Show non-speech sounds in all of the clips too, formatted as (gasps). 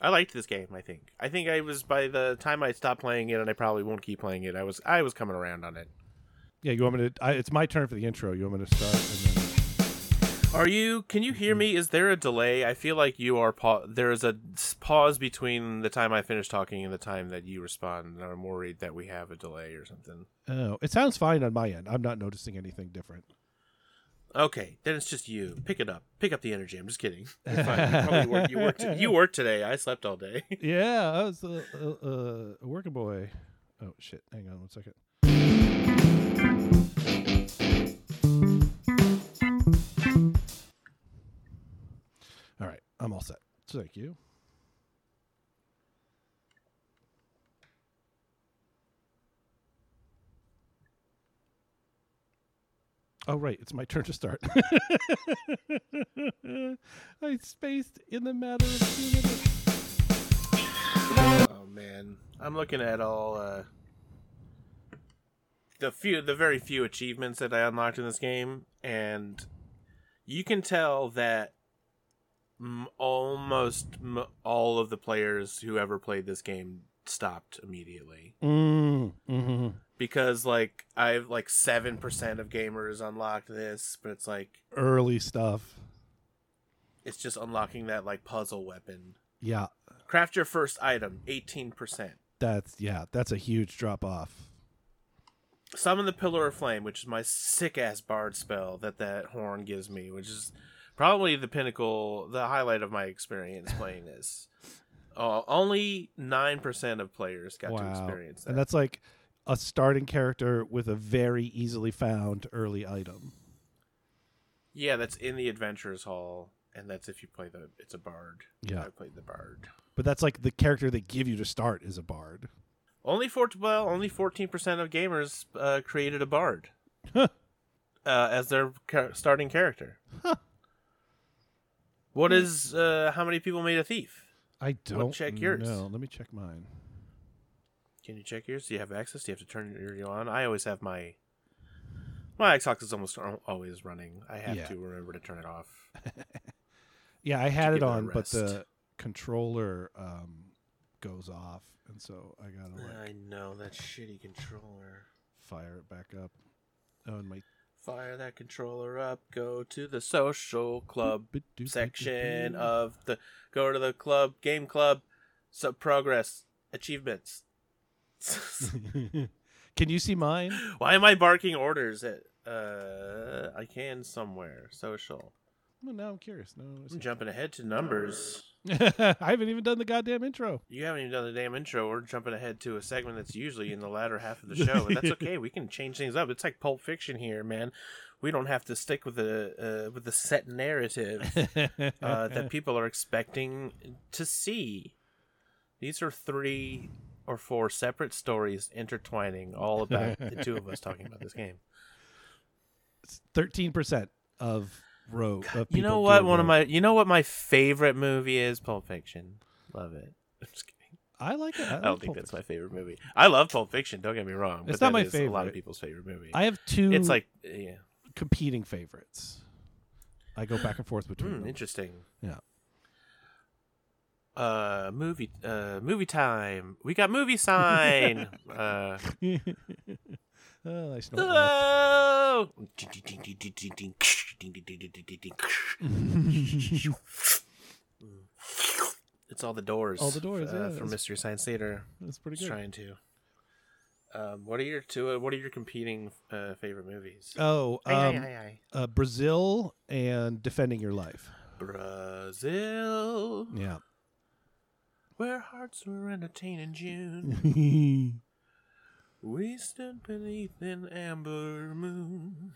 I liked this game. I think. I think I was by the time I stopped playing it, and I probably won't keep playing it. I was I was coming around on it. Yeah, you want me to? I, it's my turn for the intro. You want me to start? And then... Are you? Can you hear me? Mm-hmm. Is there a delay? I feel like you are. Pa- there is a pause between the time I finish talking and the time that you respond, and I'm worried that we have a delay or something. Oh, it sounds fine on my end. I'm not noticing anything different. Okay, then it's just you. Pick it up. Pick up the energy. I'm just kidding. You, probably work, you worked. (laughs) You worked today. I slept all day. (laughs) Yeah, I was a, a, a working boy. Oh shit! Hang on one second. All right, I'm all set. Thank you. Oh right, it's my turn to start. (laughs) I spaced in the matter of two minutes. Oh man, I'm looking at all uh, the few, the very few achievements that I unlocked in this game, and you can tell that m- almost m- all of the players who ever played this game stopped immediately Mm, hmm because like I've like seven percent of gamers unlocked this, but it's like Early stuff. it's just unlocking that like puzzle weapon. Yeah, Craft your first item, eighteen percent. that's yeah, that's a huge drop off. Summon the Pillar of Flame, which is my sick ass bard spell that that horn gives me, which is probably the pinnacle, the highlight of my experience playing this. (laughs) Uh, only nine percent of players got to experience that. and that's like a starting character with a very easily found early item. yeah, that's in the Adventurers Hall, and that's if you play the. It's a bard. Yeah. I played the bard. But that's like the character they give you to start is a bard. Only four. Well, only fourteen percent of gamers uh, created a bard (laughs) Huh. uh, as their char- starting character. Huh. What is? Uh, how many people made a thief? I don't check yours. No, Let me check mine. Can you check yours? Do you have access? Do you have to turn your on? I always have my my Xbox is almost always running. I have Yeah. to remember to turn it off. (laughs) Yeah, I had it give it a on, but the controller um, goes off, and so I gotta like I know that shitty controller. fire it back up. Oh, and my Fire that controller up. Go to the social club section of the. Go to the club game club. Sub progress achievements. (laughs) Can you see mine? Why am I barking orders at? Uh, I can somewhere social. Well, now I'm curious. No, I'm jumping ahead to numbers. (laughs) I haven't even done the goddamn intro. You haven't even done the damn intro. We're jumping ahead to a segment that's usually in the latter half of the show, and that's okay. We can (laughs) change things up. It's like Pulp Fiction here, man. We don't have to stick with the uh, with the set narrative uh, that people are expecting to see. These are three or four separate stories intertwining, all about the two of us talking about this (laughs) game. Thirteen percent of row. Of You know what? One of my, you know what my favorite movie is? Pulp Fiction. Love it. (laughs) I'm just kidding. I like it. I, I don't think Pulp that's Fiction. my favorite movie. I love Pulp Fiction. Don't get me wrong. But It's not that my is A lot of people's favorite movie. I have two. it's like, yeah, competing favorites. I go back and forth between hmm, them. interesting. Yeah. Uh, movie, uh, movie time. We got movie sign. (laughs) uh, oh, I snort. oh. It's all the doors. All the doors, uh, yeah, from Mystery Science Theater. That's pretty good. trying to. Um, what are your two? Uh, what are your competing uh, favorite movies? Oh, Aye, aye, um, aye, aye. uh, Brazil and Defending Your Life. Brazil, Yeah. Where hearts were entertained in June. We stood beneath an amber moon.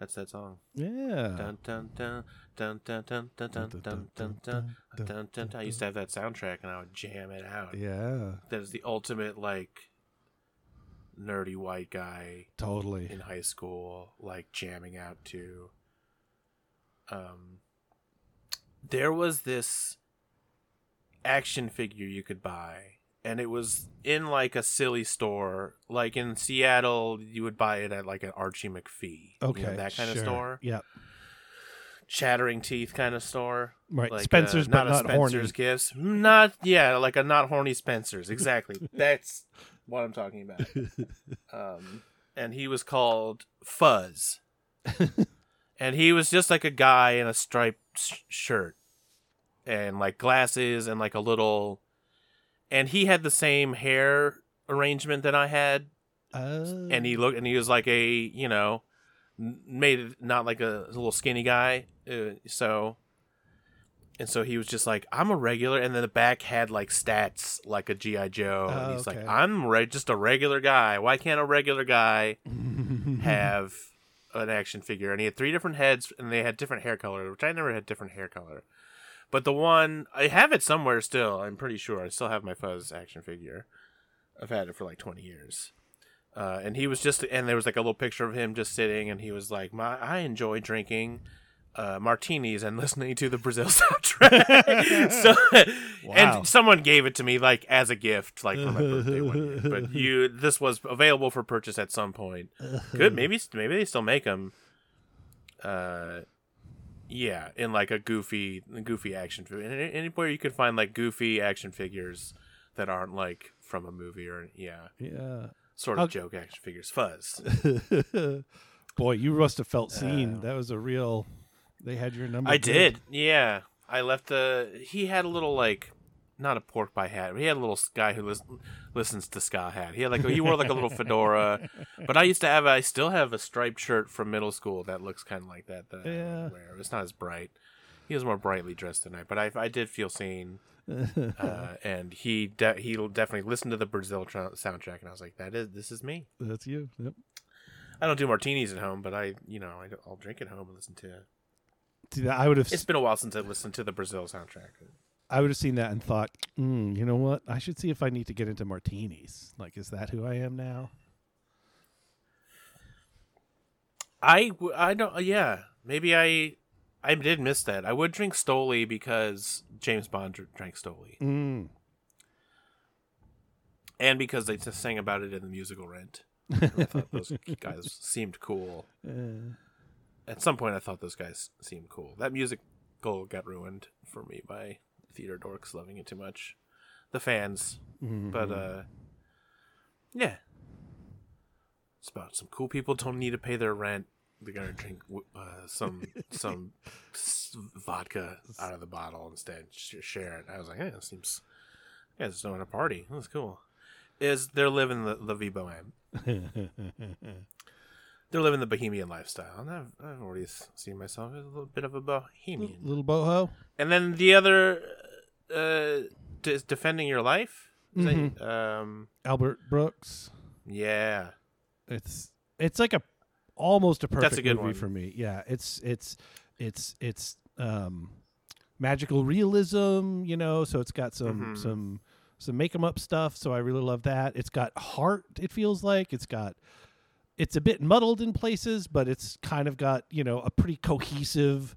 That's that song. yeah. Dun dun dun dun dun dun dun dun dun dun dun dun dun. I used to have that soundtrack and I would jam it out. Yeah. That is the ultimate like nerdy white guy Totally. in high school, like jamming out to. Um, there was this action figure you could buy, and it was in like a silly store. Like in Seattle, you would buy it at like an Archie McPhee, you know, Okay. that kind sure. of store. Yeah. chattering teeth kind of store. Right, Like, Spencer's, uh, but not, not a Spencer's horny. gifts. Not yeah, like a not horny Spencer's. Exactly. (laughs) That's what I'm talking about. (laughs) Um, and he was called Fuzz, (laughs) and he was just like a guy in a striped sh- shirt and like glasses and like a little, and he had the same hair arrangement that I had. Uh, and he looked and he was like a you know made it not like a little skinny guy uh, so and so he was just like i'm a regular and then the back had like stats like a gi joe Oh, and he's like i'm re- just a regular guy. Why can't a regular guy (laughs) have an action figure? And he had three different heads and they had different hair color which i never had different hair color but the one i have it somewhere still i'm pretty sure. I still have my fuzz action figure. I've had it for like 20 years. Uh, and he was just and there was like a little picture of him just sitting and he was like my i enjoy drinking uh, martinis and (laughs) listening to the brazil soundtrack. (laughs) So Wow. and someone gave it to me like as a gift like for my birthday one year. But (laughs) you this was available for purchase at some point. Good maybe maybe they still make them uh yeah in like a goofy goofy action figure anywhere you could find like goofy action figures that aren't like from a movie or yeah yeah. sort of Okay. joke action figures fuzz (laughs) Boy, you must have felt seen. Uh, that was a real. They had your number. i good. did yeah i left the he had a little like not a pork pie hat he had a little guy who lis- listens to ska hat he had like he wore like a little (laughs) fedora but i used to have i still have a striped shirt from middle school that looks kind of like that that I Yeah. wear it's not as bright he was more brightly dressed than i but i, I did feel seen (laughs) uh, and he de- he definitely listened to the Brazil tra- soundtrack, and I was like, "That is this is me." That's you. Yep. I don't do martinis at home, but I, you know, I, will drink at home and listen to. That- I would have. It's been a while since I listened to the Brazil soundtrack. I would have seen that and thought, mm, you know what? I should see if I need to get into martinis. Like, is that who I am now? I I don't. uh, Yeah, maybe I, I did miss that. I would drink Stoli because James Bond drank Stoli, Mm. and because they just sang about it in the musical Rent. I thought those (laughs) guys seemed cool. Uh, At some point, I thought those guys seemed cool. That musical got ruined for me by theater dorks loving it too much. The fans, mhm. but uh, yeah, it's about some cool people don't need to pay their rent. They're gonna drink uh, some (laughs) some vodka out of the bottle instead, sh- share it. I was like, yeah, it seems yeah, just doing a party. That's cool. Is they're living the the Vie Bohème. (laughs) They're living the bohemian lifestyle, and I've I've already seen myself as a little bit of a bohemian. little boho. And then the other uh, is defending your life. Mhm. that, um, Albert Brooks. yeah. It's it's like a almost a perfect That's a good movie one. for me. Yeah, it's it's it's it's um magical realism, you know, so it's got some Mhm. some some make 'em up stuff, so I really love that. It's got heart, it feels like. It's got it's a bit muddled in places, but it's kind of got, you know, a pretty cohesive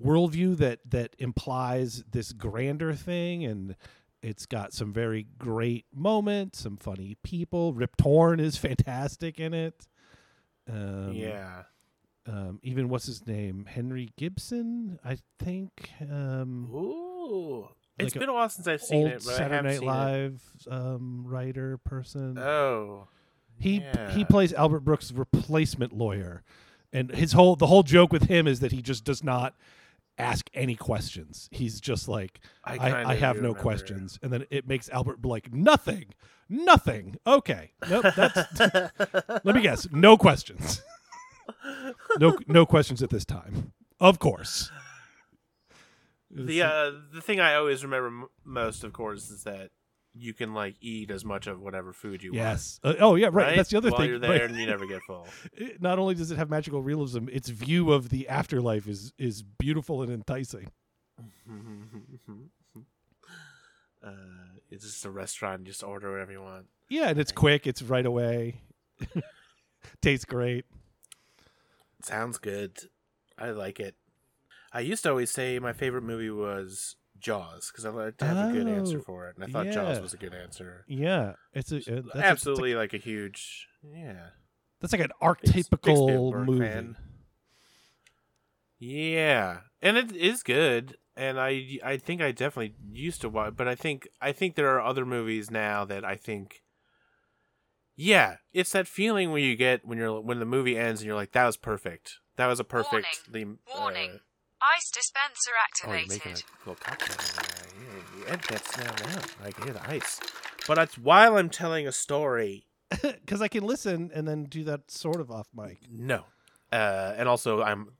worldview that that implies this grander thing and it's got some very great moments, some funny people. Rip Torn is (laughs) fantastic in it. Um, yeah. Um, even what's his name? Henry Gibson, I think. Um, Ooh. It's like a been a while since I've seen it, but Saturday Night Live um, writer person. Oh. He yeah. he plays Albert Brooks' replacement lawyer, and his whole the whole joke with him is that he just does not ask any questions. He's just like, I I, I, have no remember. questions, and then it makes Albert be like nothing, nothing. Okay, nope. That's (laughs) let me guess, no questions. no no questions at this time. Of course. The uh, the thing I always remember m- most, of course, is that you can like eat as much of whatever food you want. yes. Uh, oh yeah, want. right. That's the other While thing. you're there right. and you (laughs) never get full. (laughs) It- not only does it have magical realism, its view of the afterlife is is beautiful and enticing. (laughs) uh, it's just a restaurant. Just order whatever you want. Yeah, and it's quick. It's right away. Tastes great. Sounds good. I like it. I used to always say my favorite movie was Jaws because I like to have a good answer Oh, for it, and I thought Jaws was a good answer. Yeah, it's a uh, that's a- Absolutely, like a huge, yeah, that's like an archetypical movie. fan. Yeah, and it is good, and I I think I definitely used to watch, but I think I think there are other movies now that I think. Yeah, it's that feeling when you get when you're when the movie ends and you're like, that was perfect. That was a perfectly. Warning. Uh, Ice dispenser activated. oh, you're making activated. a little cocktail. Yeah, you edit that sound out. I can hear the ice. But it's while I'm telling a story. (laughs) Because I can listen and then do that sort of off mic. No. Uh, and also, I'm.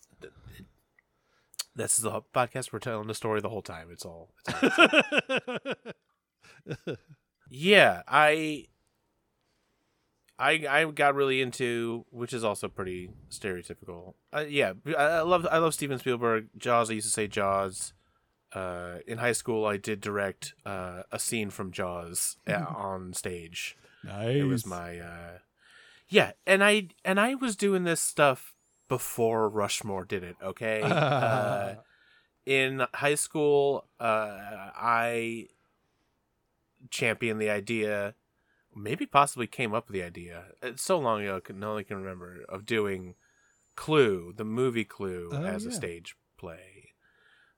This is a podcast. We're telling the story the whole time. It's all. It's all (laughs) yeah, I. I I got really into, which is also pretty stereotypical. Uh, yeah, I, I love I love Steven Spielberg. Jaws. I used to say Jaws. Uh, in high school, I did direct uh, a scene from Jaws uh, on stage. Nice. It was my uh Yeah, and I and I was doing this stuff before Rushmore did it, okay? uh, in high school, uh I championed the idea maybe possibly came up with the idea. It's so long ago, I can only can remember of doing Clue, the movie Clue Oh, as a stage play.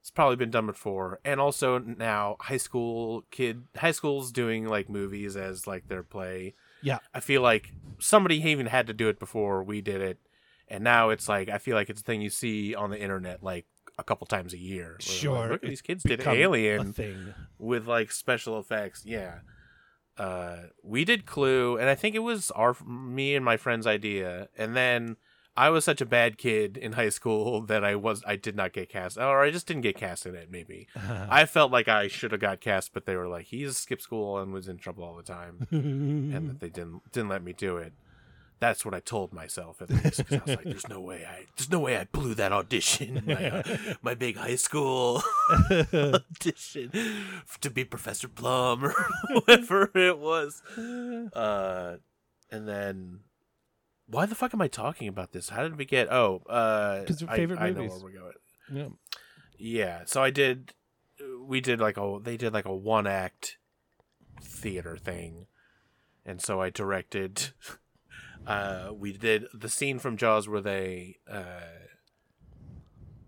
It's probably been done before, and also now high school kid, high schools doing like movies as like their play. Yeah. I feel like somebody even had to do it before we did it, and now it's like I feel like it's a thing you see on the internet like a couple times a year. they're like, Sure, look at these kids did Alien thing. with like special effects. Yeah. Uh, we did Clue, and I think it was our me and my friend's idea. And then I was such a bad kid in high school (laughs) that I was I did not get cast, or I just didn't get cast in it. Maybe (laughs) I felt like I should have got cast, but they were like, "He's skipped school and was in trouble all the time," and that they didn't didn't let me do it. That's what I told myself at least because I was like, "There's no way I there's no way I blew that audition, my, uh, (laughs) my big high school (laughs) audition to be Professor Plum or (laughs) whatever it was." Uh, and then, why the fuck am I talking about this? How did we get? Oh, uh, 'Cause of I- favorite I, know movies. where we're going. yeah. Yeah, so I did. We did like a they did like a one act theater thing, and so I directed. Uh, we did the scene from Jaws where they uh,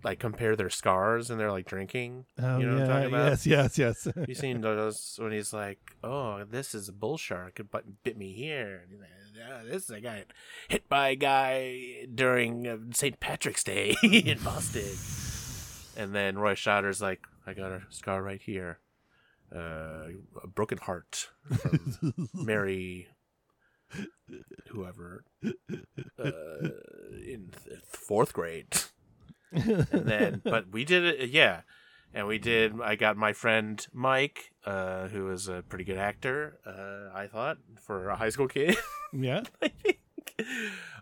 like compare their scars and they're like drinking. Oh, you know what I'm yeah. talking about? Yes, yes, yes. You seen those when he's like, "Oh, this is a bull shark. It bit- bit me here." Like, "Oh, this is a guy hit by a guy during uh, St. Patrick's Day (laughs) in Boston. And then Roy Scheider's like, "I got a scar right here, uh, a broken heart from (laughs) Mary, whoever, (laughs) uh, in th- fourth grade." and then (laughs) but we did it yeah. And we did i got my friend mike uh who is a pretty good actor uh i thought for a high school kid. (laughs) Yeah. i think.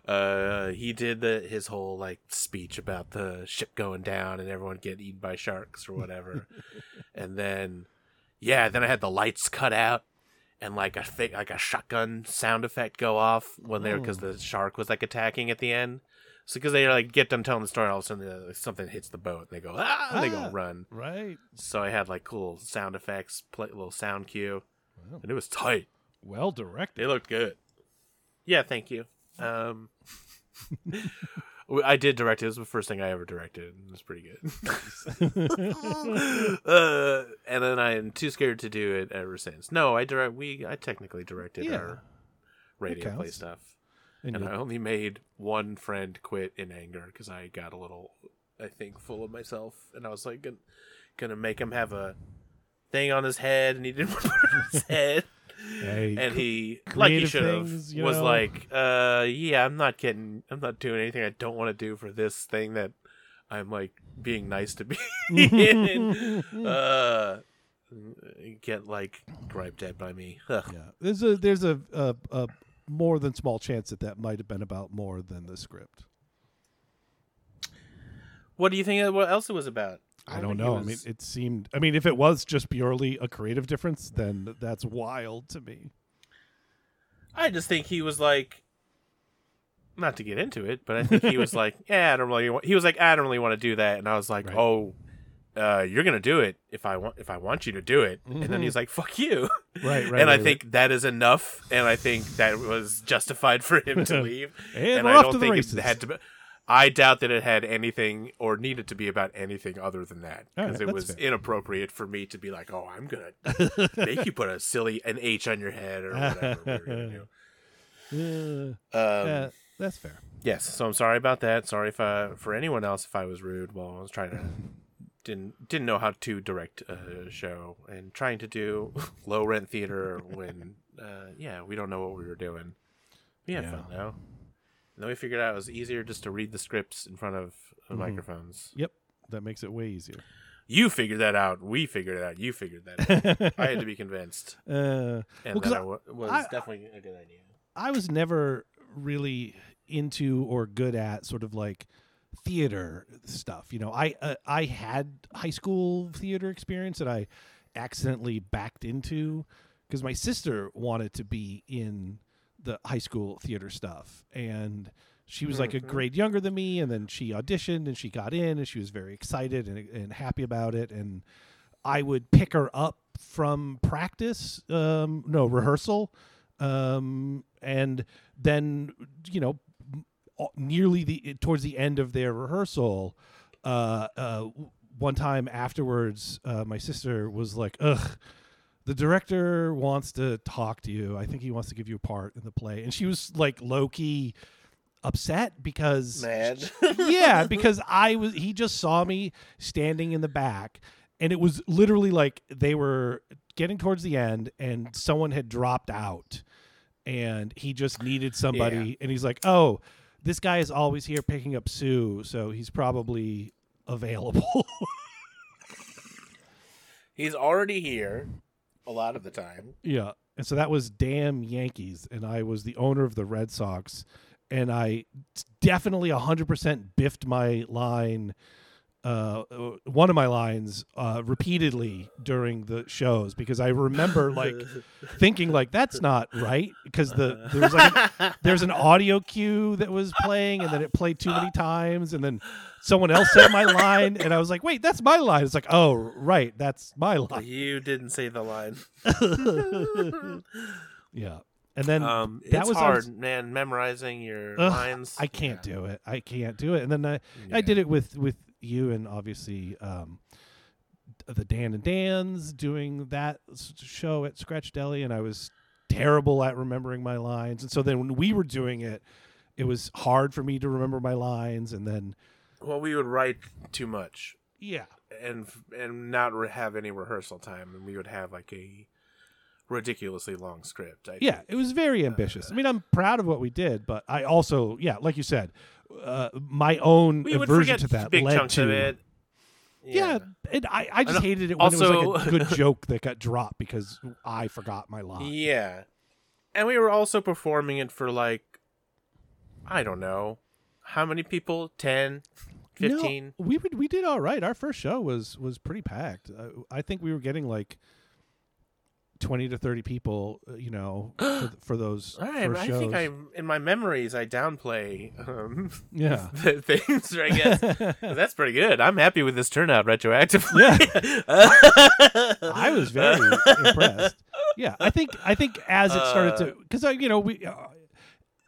Uh he did the his whole like speech about the ship going down and everyone getting eaten by sharks or whatever. And then yeah then i had the lights cut out and like a fake like a shotgun sound effect go off when they because the shark was like attacking at the end so because they like get done telling the story, all of a sudden uh, something hits the boat, and they go ah, and they go Ah. run. Right. So I had like cool sound effects, play, little sound cue, Wow. and it was tight. Well directed. They looked good. Yeah, thank you. Um, (laughs) I did direct it. It was the first thing I ever directed. and It was pretty good. (laughs) uh, and then I am too scared to do it ever since. No, I direct. We I technically directed Yeah. our radio play stuff. And and I only made one friend quit in anger because I got a little, I think, full of myself, and I was like, gonna, gonna make him have a thing on his head, and he didn't want (laughs) put it on his (laughs) head, Hey, and he, like he should have, was know? like, uh, yeah, I'm not getting, I'm not doing anything I don't want to do for this thing that I'm like being nice to be (laughs) in, (laughs) uh, get like griped at by me. Ugh. yeah. There's a there's a, a a more than small chance that that might have been about more than the script. What do you think? What else it was about? I don't know. I mean, it seemed. I mean, if it was just purely a creative difference, then that's wild to me. I just think he was like, not to get into it, but I think he was (laughs) like, yeah, I don't really. Want, he was like, I don't really want to do that, and I was like, Right. oh, uh, you're gonna do it if I want if I want you to do it, and then he's like, fuck you, Right, right. and I right, think that is enough, and I think that was justified for him to (laughs) leave, And and I off don't to the think races. it had to be. I doubt that it had anything or needed to be about anything other than that because right, it was fair. inappropriate for me to be like, "Oh, I'm gonna (laughs) make you put a silly an H on your head or whatever." we were gonna do. (laughs) Um, yeah, that's fair. Yes, so I'm sorry about that. Sorry if I, for anyone else if I was rude while I was trying to (laughs) didn't didn't know how to direct a show and trying to do low rent theater when uh, yeah we don't know what we were doing. We had Yeah. fun though. And then we figured out it was easier just to read the scripts in front of the Mhm. microphones. Yep, that makes it way easier. You figured that out. We figured it out. You figured that out. (laughs) I had to be convinced, (laughs) uh, and Well, that I- was I- definitely a good idea. I was never really into or good at sort of like theater stuff. You know, I uh, I had high school theater experience that I accidentally backed into because my sister wanted to be in the high school theater stuff and she was like a Mhm. grade younger than me and then she auditioned and she got in and she was very excited and, and happy about it and i would pick her up from practice um, no rehearsal um, and then you know nearly the towards the end of their rehearsal uh, uh, one time afterwards uh, my sister was like ugh the director wants to talk to you i think he wants to give you a part in the play and she was like low-key upset because Mad. (laughs) yeah, (laughs) because I was he just saw me standing in the back and it was literally like they were getting towards the end and someone had dropped out and he just needed somebody Yeah. and he's like, "Oh, this guy is always here picking up Sue, so he's probably available." (laughs) He's already here a lot of the time. yeah. And so that was damn Yankees and I was the owner of the Red Sox and I definitely 100% biffed my line uh, uh, one of my lines uh, repeatedly during the shows because I remember (laughs) like thinking like that's not right because the there was like a, there's an audio cue that was playing and then it played too many times and then someone else said my line and I was like wait that's my line it's like oh right that's my line you didn't say the line. (laughs) yeah and then Um, that it's was- hard, was- man. Memorizing your Ugh, lines. I can't Yeah. do it I can't do it and then I Yeah. I did it with with you and obviously um, the Dan and Dan's doing that show at Scratch Deli, and I was terrible at remembering my lines. And so then when we were doing it, it was hard for me to remember my lines. And then Well, we would write too much yeah, and and not re- have any rehearsal time, and we would have like a ridiculously long script. I yeah, it was very ambitious. I mean, I'm proud of what we did, but I also yeah, like you said, uh, my own we aversion to that big led to it. Yeah, and I, I just know- hated it when it was like a good (laughs) joke that got dropped because I forgot my line. Yeah. And we were also performing it for like I don't know. How many people? 10, 15? No, we would, we did all right. Our first show was was pretty packed. Uh, I think we were getting like twenty to thirty people. uh, You know, (gasps) for, for those first I think I in my memories I downplay um, (laughs) yeah. the things, I guess. (laughs) That's pretty good. I'm happy with this turnout retroactively. Yeah. (laughs) I was very impressed. Yeah, I think I think as it started to because you know we. Uh,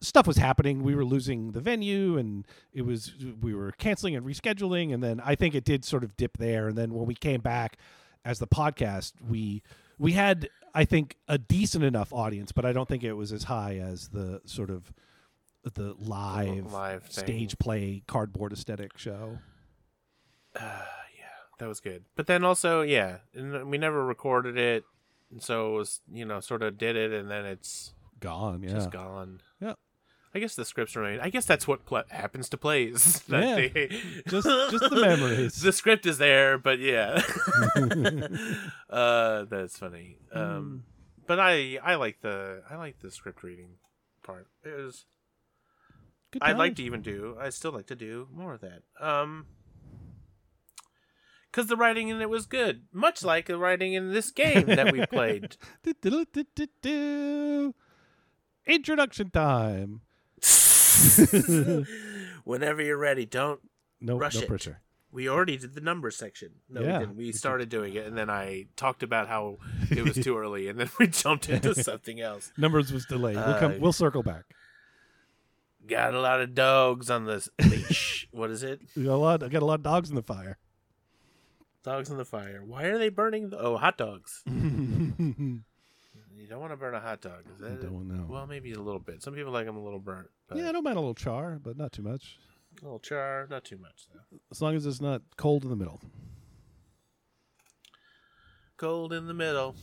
Stuff was happening. We were losing the venue, and it was we were canceling and rescheduling. And then I think it did sort of dip there. And then when we came back as the podcast, we we had I think a decent enough audience, but I don't think it was as high as the sort of the live, live stage play cardboard aesthetic show. Uh, yeah, that was good. But then also, yeah, and we never recorded it, and so it was you know sort of did it, and then it's Gone, yeah. just gone. Yeah. I guess the scripts remain. I guess that's what pl- happens to plays. (laughs) that Yeah. they- Just- (laughs) just the memories. the script is there, but yeah, (laughs) uh, that's funny. Um, but I I like the I like the script reading part. It was I'd like to even do. I still like to do more of that. Um, because the writing in it was good, much like the writing in this game that we played. Introduction time. (laughs) Whenever you're ready, don't. No, Rush no it. pressure. We already did the number section. No, Yeah, we didn't. we started doing it, and then I talked about how it was too (laughs) early, and then we jumped into (laughs) something else. Numbers was delayed. We'll Uh, come. We'll circle back. Got a lot of dogs on the leash. what is it? We got a lot. I got a lot of dogs in the fire. Dogs in the fire. Why are they burning? The- oh, hot dogs. I You don't want to burn a hot dog. Is that don't know. Well, maybe a little bit. Some people like them a little burnt. But yeah, I don't mind a little char, but not too much. a little char, not too much though. As long as it's not cold in the middle. Cold in the middle.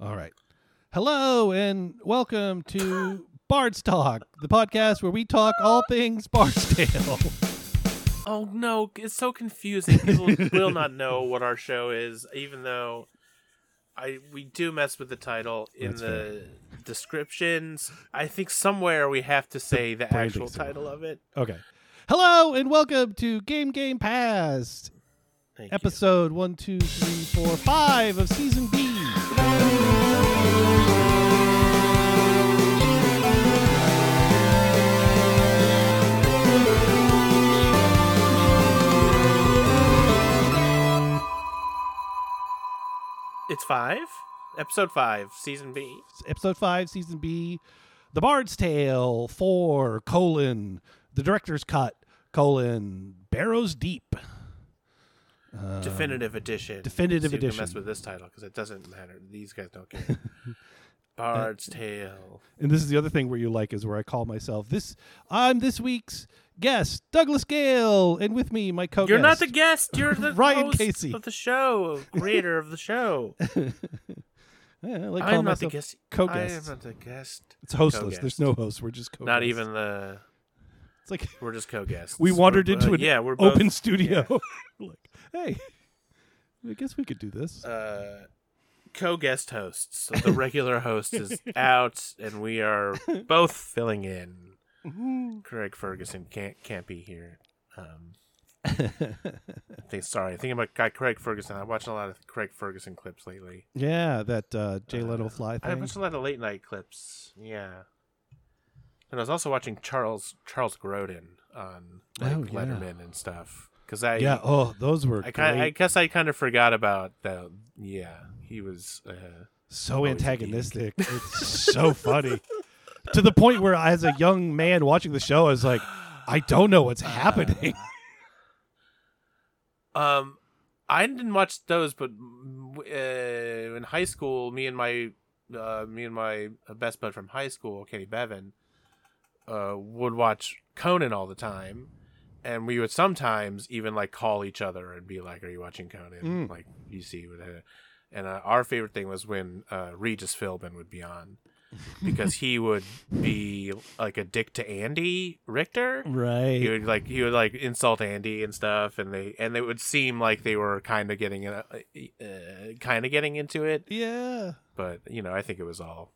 All right. Hello and welcome to (laughs) Bard's Talk, the podcast where we talk all things Bard's Tale. Oh no, it's so confusing. People (laughs) will not know what our show is, even though I we do mess with the title in That's the descriptions. I think somewhere we have to say the, branding actual title of it. Okay. Hello and welcome to Game Game Past, Thank you. episode one, two, three, four, five of season B. It's five, episode five, season B. episode five, season B, The Bard's Tale, four, colon, the director's cut, colon, Barrows Deep. Uh, definitive edition. definitive See if we edition. Mess with this title because it doesn't matter. These guys don't care. (laughs) Bard's Tale. And this is the other thing where you like is where I call myself this. I'm this week's guest, Douglas Gale, and with me, my co-guest. You're not the guest. You're (laughs) the Ryan host Casey. of the show, creator of the show. (laughs) Yeah, I like I'm not the guest. co-guest. I am not the guest. It's hostless. co-guest. There's no host. We're just co. Not even the. It's like We're just co-guests. (laughs) we wandered We're- into uh, an yeah, we're both, open studio. like, hey, I guess we could do this. uh, co-guest hosts. So the regular host is out, and we are both filling in. Mm-hmm. Craig Ferguson can't can't be here. Um, (laughs) I think sorry. I think about guy Craig Ferguson. I watched a lot of Craig Ferguson clips lately. yeah, that uh, Jay Leno Uh, fly thing. I watched a lot of late night clips. Yeah, and I was also watching Charles Charles Grodin on like Oh, yeah. Letterman and stuff. Because I yeah. Oh, those were I kind I guess I kind of forgot about that. Yeah, he was. Uh, so always a geek. antagonistic. it's so funny. (laughs) To the point where, as a young man watching the show, I was like, I don't know what's happening. (laughs) Um, I didn't watch those, but uh, in high school, me and my uh, me and my best bud from high school, Kenny Bevan, uh, would watch Conan all the time, and we would sometimes even like call each other and be like, "Are you watching Conan?" Mm. Like you see. And uh, our favorite thing was when uh, Regis Philbin would be on, (laughs) because he would be like a dick to Andy Richter Right. he would like he would like insult Andy and stuff, and they and it would seem like they were kind of getting uh, uh, kind of getting into it, Yeah. but you know I think it was all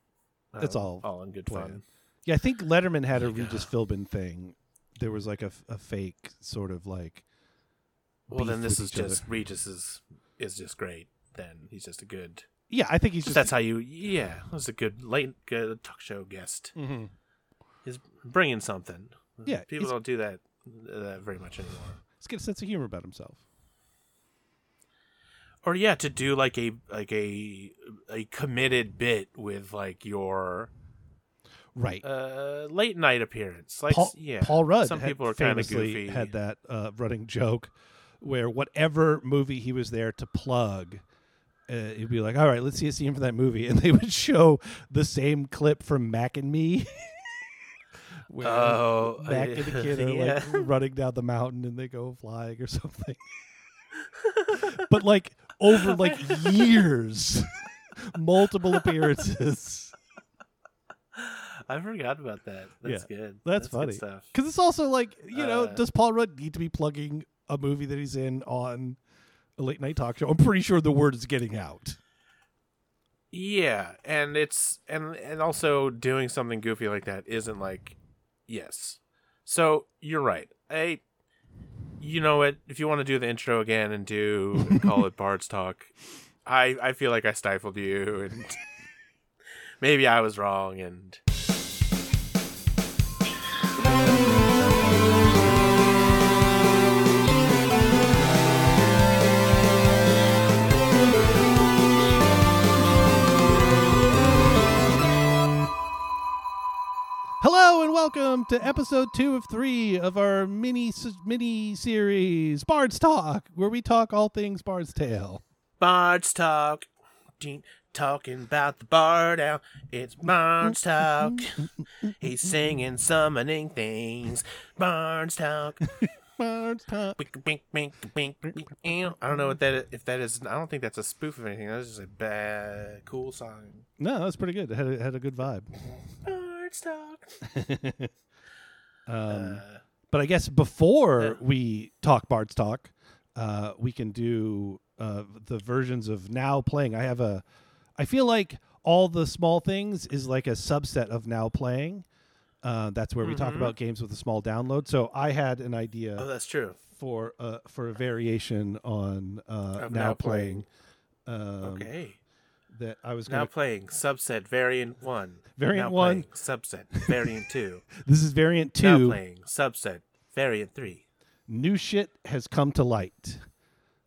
uh, It's all all in good planned. fun. Yeah, I think Letterman had a uh, Regis Philbin thing. There was like a, a fake sort of like. Well, then this is each other. just Regis is is just great. Then he's just a good. Yeah, I think he's just. that's how you yeah. That's a good late good talk show guest. Mhm. He's bringing something. Yeah, people don't do that very much anymore. He's got a sense of humor about himself. or yeah to do like a like a a committed bit with like your Right. uh late night appearance like Paul, yeah Paul Rudd. some people are kind of goofy Had that uh, running joke where whatever movie he was there to plug, uh, he'd be like, "All right, let's see a scene from that movie," (laughs) and they would show the same clip from Mac and Me. (laughs) where Oh, Mac and the kid (laughs) are yeah. like running down the mountain and they go flying or something. but like over like years, multiple appearances. i forgot about that that's good That's good funny. stuff Because it's also like, you know, Uh, does Paul Rudd need to be plugging a movie that he's in on a late night talk show? I'm pretty sure the word is getting out. yeah and it's and and also doing something goofy like that isn't like yes so you're right i you know what if you want to do the intro again and do and call it (laughs) bard's talk i i feel like i stifled you and (laughs) maybe i was wrong and welcome to episode two of three of our mini mini series Bard's Talk, where we talk all things Bard's Tale. Bard's talk. Talking about the bard now. It's Bard's talk. He's singing, summoning things. Bard's talk. (laughs) Bard's Talk. I don't know what that if that is. I don't think that's a spoof of anything. That's just a bad, cool song. No, that was pretty good. It had a, had a good vibe. Talk. (laughs) Um, Uh, but I guess before Yeah. we talk Bard's Talk, uh, we can do uh, the versions of now playing. I have a. I feel like all the small things is like a subset of now playing. Uh, that's where we talk Mhm. about games with a small download. So I had an idea. oh, that's true. for uh, for a variation on uh, now, Now playing. Playing. Um, Okay. That I was Now playing subset variant one. Variant Now one. subset variant two. (laughs) This is variant two. Now playing subset variant three. New shit has come to light,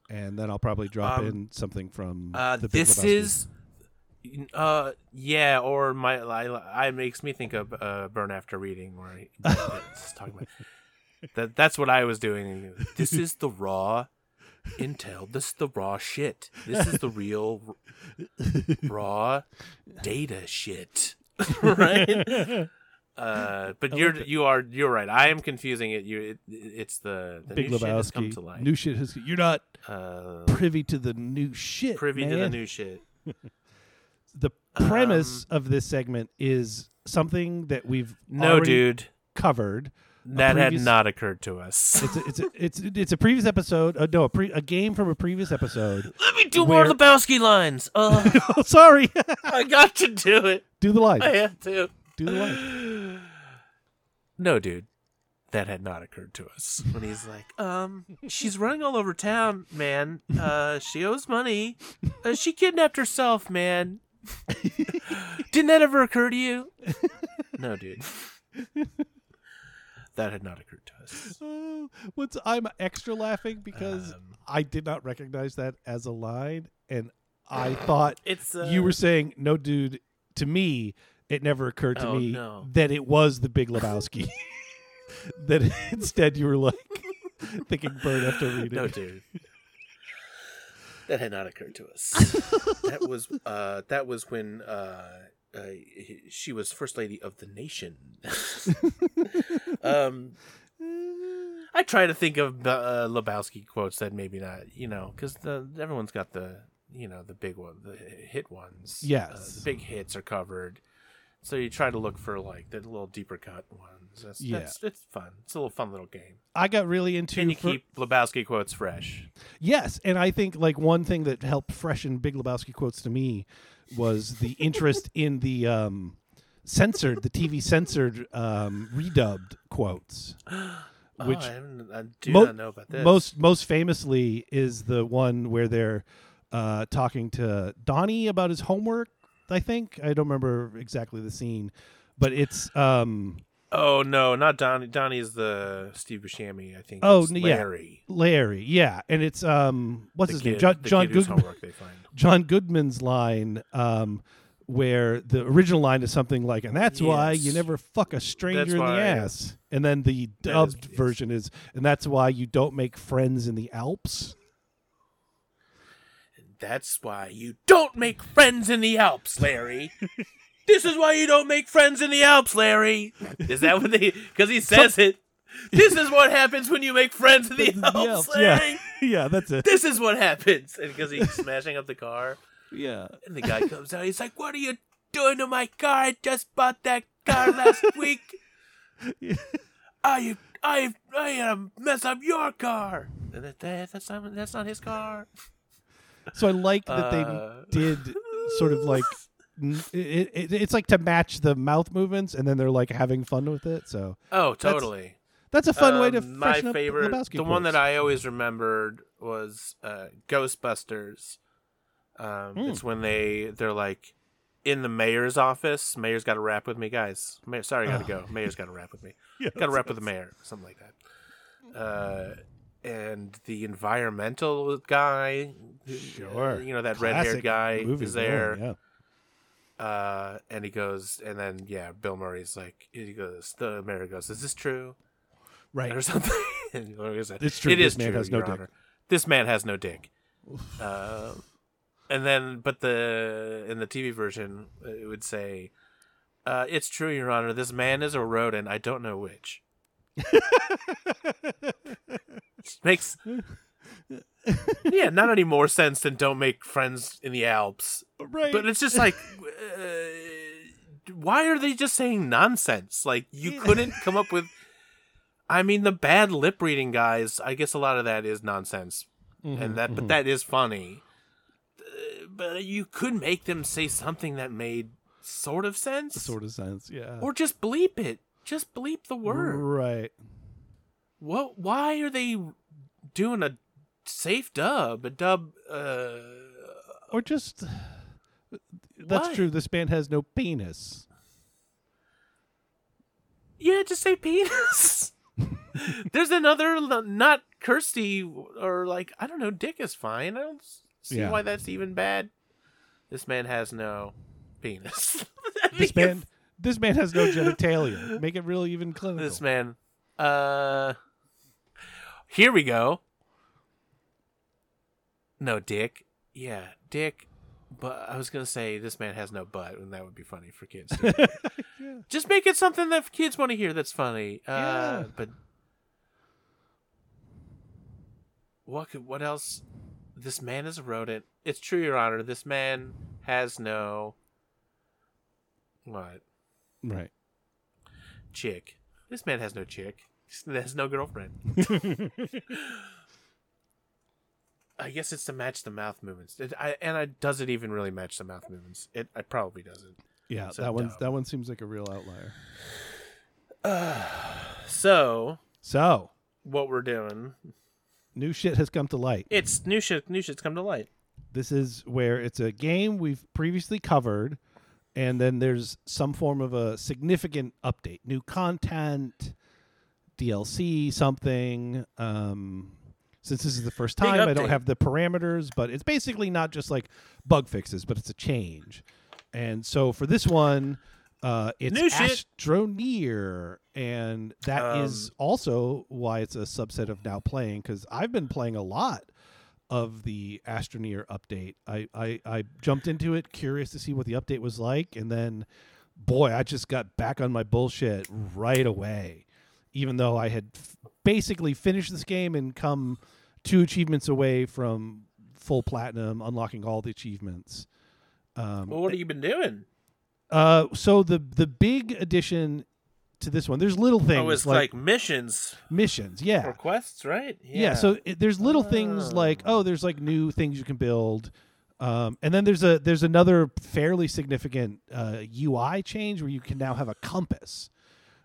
and then I'll probably drop Um, in something from Uh, the Big this Lebowski. is, uh, yeah, or my I, I makes me think of uh, Burn After Reading, where he, (laughs) talking about that. That's what I was doing. (laughs) This is the raw intel. This is the raw shit. This is the real raw data shit, (laughs) right? Uh, but you're you are you're right. I am confusing it. You it, it's the the Big new shit has come to light. New shit has. You're not uh, privy to the new shit. privy to the new shit. (laughs) The premise of this segment is something that we've No, already dude. covered. That previous- had not occurred to us. It's a, it's a, it's it's a previous episode. Uh, no, a, pre, a game from a previous episode. (laughs) Let me do Where- more Lebowski lines. (laughs) Oh, oh, sorry. (laughs) I got to do it. Do the line. I have to. Do the line. (sighs) No, dude. That had not occurred to us. When he's like, um, she's running all over town, man. Uh, she owes money. Uh, she kidnapped herself, man. Didn't that ever occur to you? No, dude. That had not occurred to us. Oh, (gasps) what's I'm extra laughing because Um, I did not recognize that as a line, and I (gasps) thought It's uh, you were saying, "No, dude." To me, it never occurred to Oh, me no. that it was the Big Lebowski. (laughs) that instead you were like (laughs) thinking "Bird" after (laughs) reading. No, dude. That had not occurred to us. that was uh, that was when uh, uh, she was first lady of the nation. (laughs) um, I try to think of uh, Lebowski quotes that maybe not, you know, because the everyone's got the you know the big one, the hit ones. Uh, Yes. the big hits are covered. So you try to look for like the little deeper cut ones. That's, Yeah. that's it's fun. It's a little fun little game. I got really into And you for- keep Lebowski quotes fresh. Yes, and I think like one thing that helped freshen Big Lebowski quotes to me was the interest in the um, censored, the TV censored um, redubbed quotes. (gasps) Which oh, I, I do mo- not know about this. Most most famously is the one where they're uh, talking to Donnie about his homework. I think I don't remember exactly the scene, but it's um, Oh no, not Donnie. Donnie's the Steve Buscemi. I think. Oh, it's n- yeah. Larry. Larry. Yeah, and it's um, what's the his name? John John kid Goodman. homework they find. (laughs) John Goodman's line, um, where the original line is something like, "And that's why you never fuck a stranger That's in the ass," and then the dubbed yes. version is, "And that's why you don't make friends in the Alps." That's why you don't make friends in the Alps, Larry. (laughs) this is why you don't make friends in the Alps, Larry. Is that what they? Because he says it. This is what happens when you make friends in the, Alps, Larry. yeah, (laughs) yeah, that's it. This is what happens, and because he's smashing up the car, Yeah, and the guy comes out, he's like, "What are you doing to my car? I just bought that car last (laughs) week. I, I, I am mess up your car." And that, that, that's not that's not his car. so I like that Uh, they did sort of like. (laughs) It, it, it's like to match the mouth movements, and then they're like having fun with it. So Oh, totally. that's a fun way to Um, my favorite, the one that I always remembered was uh, Ghostbusters. Um, Hmm. It's when they they're like in the mayor's office. Mayor's got to rap with me, guys. Mayor, sorry, I gotta Oh. go. (laughs) Mayor's got to rap with me. Yeah, Got to rap with the mayor, something like that. Uh, and the environmental guy, Sure. you know that red haired guy movie is there. Yeah. Uh, and he goes, and then yeah, Bill Murray's like, he goes, the mayor goes, "Is this true?" Right. or (laughs) something. and Bill Murray It's true, It this is man true, has no Your dick." Honor. This man has no dick. Uh, (laughs) and then, but the in the TV version, it would say, uh, "It's true, Your Honor. This man is a rodent. I don't know which." (laughs) Makes yeah, not any more sense than "Don't make friends in the Alps." right. But it's just like, (laughs) uh, why are they just saying nonsense? Like you Yeah. couldn't (laughs) come up with. I mean, the bad lip reading guys. I guess a lot of that is nonsense, Mhm, and that, but mhm. that is funny. Uh, but you could make them say something that made sort of sense, sort of sense. Yeah. or just bleep it. Just bleep the word. Right. What? Why are they doing a safe dub? A dub. Uh, Or just that's Why? true. This man has no penis. Yeah, just say penis. (laughs) There's another not Kirsty or like I don't know. Dick is fine. I don't see Yeah. why that's even bad. This man has no penis. (laughs) This man. This man has no genitalia. Make it real even clinical. This man. Uh. Here we go. No dick. Yeah, dick. But I was gonna say this man has no butt, and that would be funny for kids. (laughs) Yeah. Just make it something that kids want to hear. That's funny. Uh, Yeah. But what could, what else? This man is a rodent. It's true, Your Honor. This man has no what Right. chick. This man has no chick. (laughs) He has no girlfriend. (laughs) I guess it's to match the mouth movements. It, I, and I, does it even really match the mouth movements? It, it probably doesn't. Yeah, So that one that one seems like a real outlier. (sighs) So So, what we're doing? new shit has come to light. It's new shit. New shit's come to light. This is where it's a game we've previously covered, and then there's some form of a significant update, new content, DLC, something. Um, since this is the first time, I don't have the parameters, but it's basically not just like bug fixes, but it's a change. And so for this one, uh, it's New shit. Astroneer, and that is Um, also why it's a subset of now playing because I've been playing a lot of the Astroneer update. I, I I jumped into it curious to see what the update was like, and then boy, I just got back on my bullshit right away. Even though I had f- basically finished this game and come two achievements away from full platinum, unlocking all the achievements. Um, Well, what have you been doing? uh, so the the big addition to this one, there's little things Oh, it's like, like, missions missions, yeah, or quests, right? yeah. so it, there's little things like Oh. oh, there's like new things you can build, um, and then there's a there's another fairly significant uh, UI change where you can now have a compass.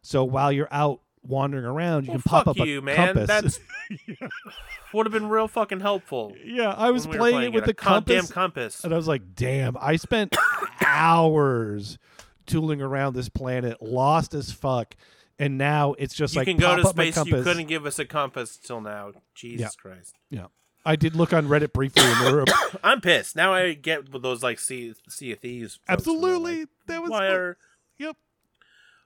So while you're out wandering around, you Well, can pop up you, a man. compass. That's (laughs) (laughs) would have been real fucking helpful. yeah, I was we were playing, it with the compass, compass. and I was like, damn, I spent hours tooling around this planet, lost as fuck. And now it's just you like can go pop to space. You couldn't give us a compass till now. Jesus Yeah. Christ. Yeah. I did look on Reddit briefly, and there were I'm pissed. Now I get with those like Sea Sea of Thieves. absolutely like, that was Why are yep.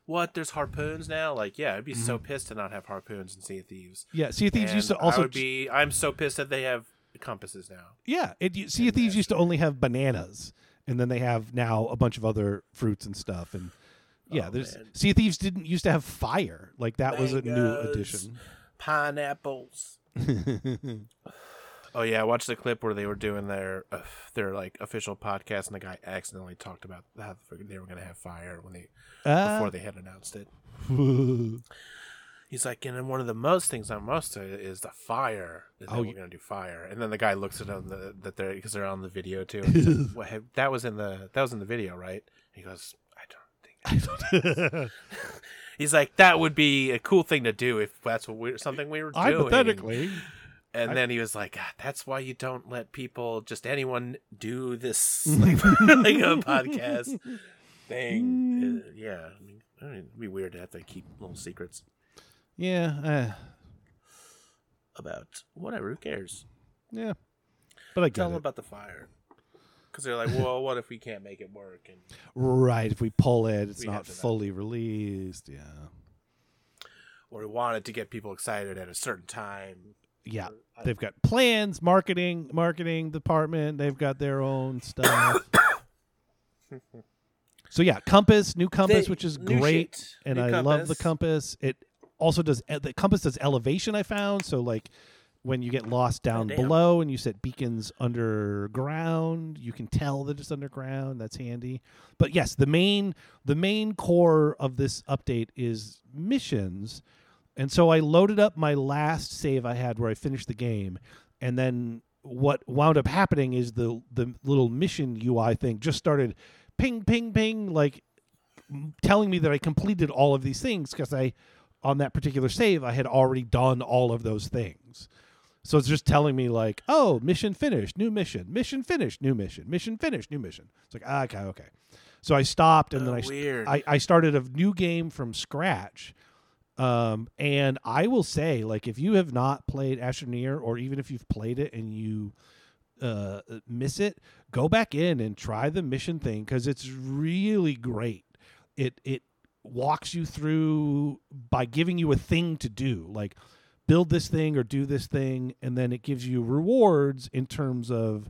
What? There's harpoons now. Like, yeah, I'd be so Mm-hmm. pissed to not have harpoons in Sea of Thieves. Yeah, Sea of Thieves used to also I would be. I'm so pissed that they have compasses now. yeah. It Sea of Thieves used to only have bananas, and then they have now a bunch of other fruits and stuff. And yeah, Oh, there's man. Sea of Thieves didn't used to have fire. Like that was a new addition. Pineapples. (laughs) Oh yeah, I watched the clip where they were doing their uh, their like official podcast, and the guy accidentally talked about how they were going to have fire when they Ah. before they had announced it. (laughs) He's like, and then one of the most things I'm most excited is the fire. Is Oh, we're gonna do fire, and then the guy looks at them the, that they're because they're on the video too. (laughs) and he's like, "What have- that was in the that was in the video, right? He goes, I don't think. I don't. (laughs) He's like, that would be a cool thing to do if that's what we something we were doing. Hypothetically, And I- then he was like, that's why you don't let people, just anyone, do this like, (laughs) like a podcast (laughs) thing. Uh, yeah, I mean, I mean, it'd be weird to have to keep little secrets yeah, uh, about whatever. Who cares? yeah. But I Tell them it. about the fire. because they're like, (laughs) well, what if we can't make it work? And Right. If we pull it, it's not to know. fully released. Yeah. or we wanted to get people excited at a certain time. Yeah. They've got plans, marketing, marketing department. They've got their own stuff. (coughs) so yeah, Compass, new Compass, They- which is great, shit. and New I love the Compass. Compass. It also does the Compass does elevation. I found so like when you get lost oh, down damn. below and you set beacons underground, you can tell that it's underground. That's handy. But yes, the main the main core of this update is missions. And so I loaded up my last save I had where I finished the game, and then what wound up happening is the the little mission UI thing just started ping ping ping like telling me that I completed all of these things because I on that particular save I had already done all of those things. So it's just telling me like, oh, mission finished, new mission, mission finished, new mission, mission finished, new mission. It's like, ah, okay, okay. So I stopped and then Oh, I st-. I, I started a new game from scratch. Um, and I will say, like, if you have not played Astroneer, or even if you've played it and you uh, miss it, go back in and try the mission thing because it's really great. It it walks you through by giving you a thing to do, like build this thing or do this thing, and then it gives you rewards in terms of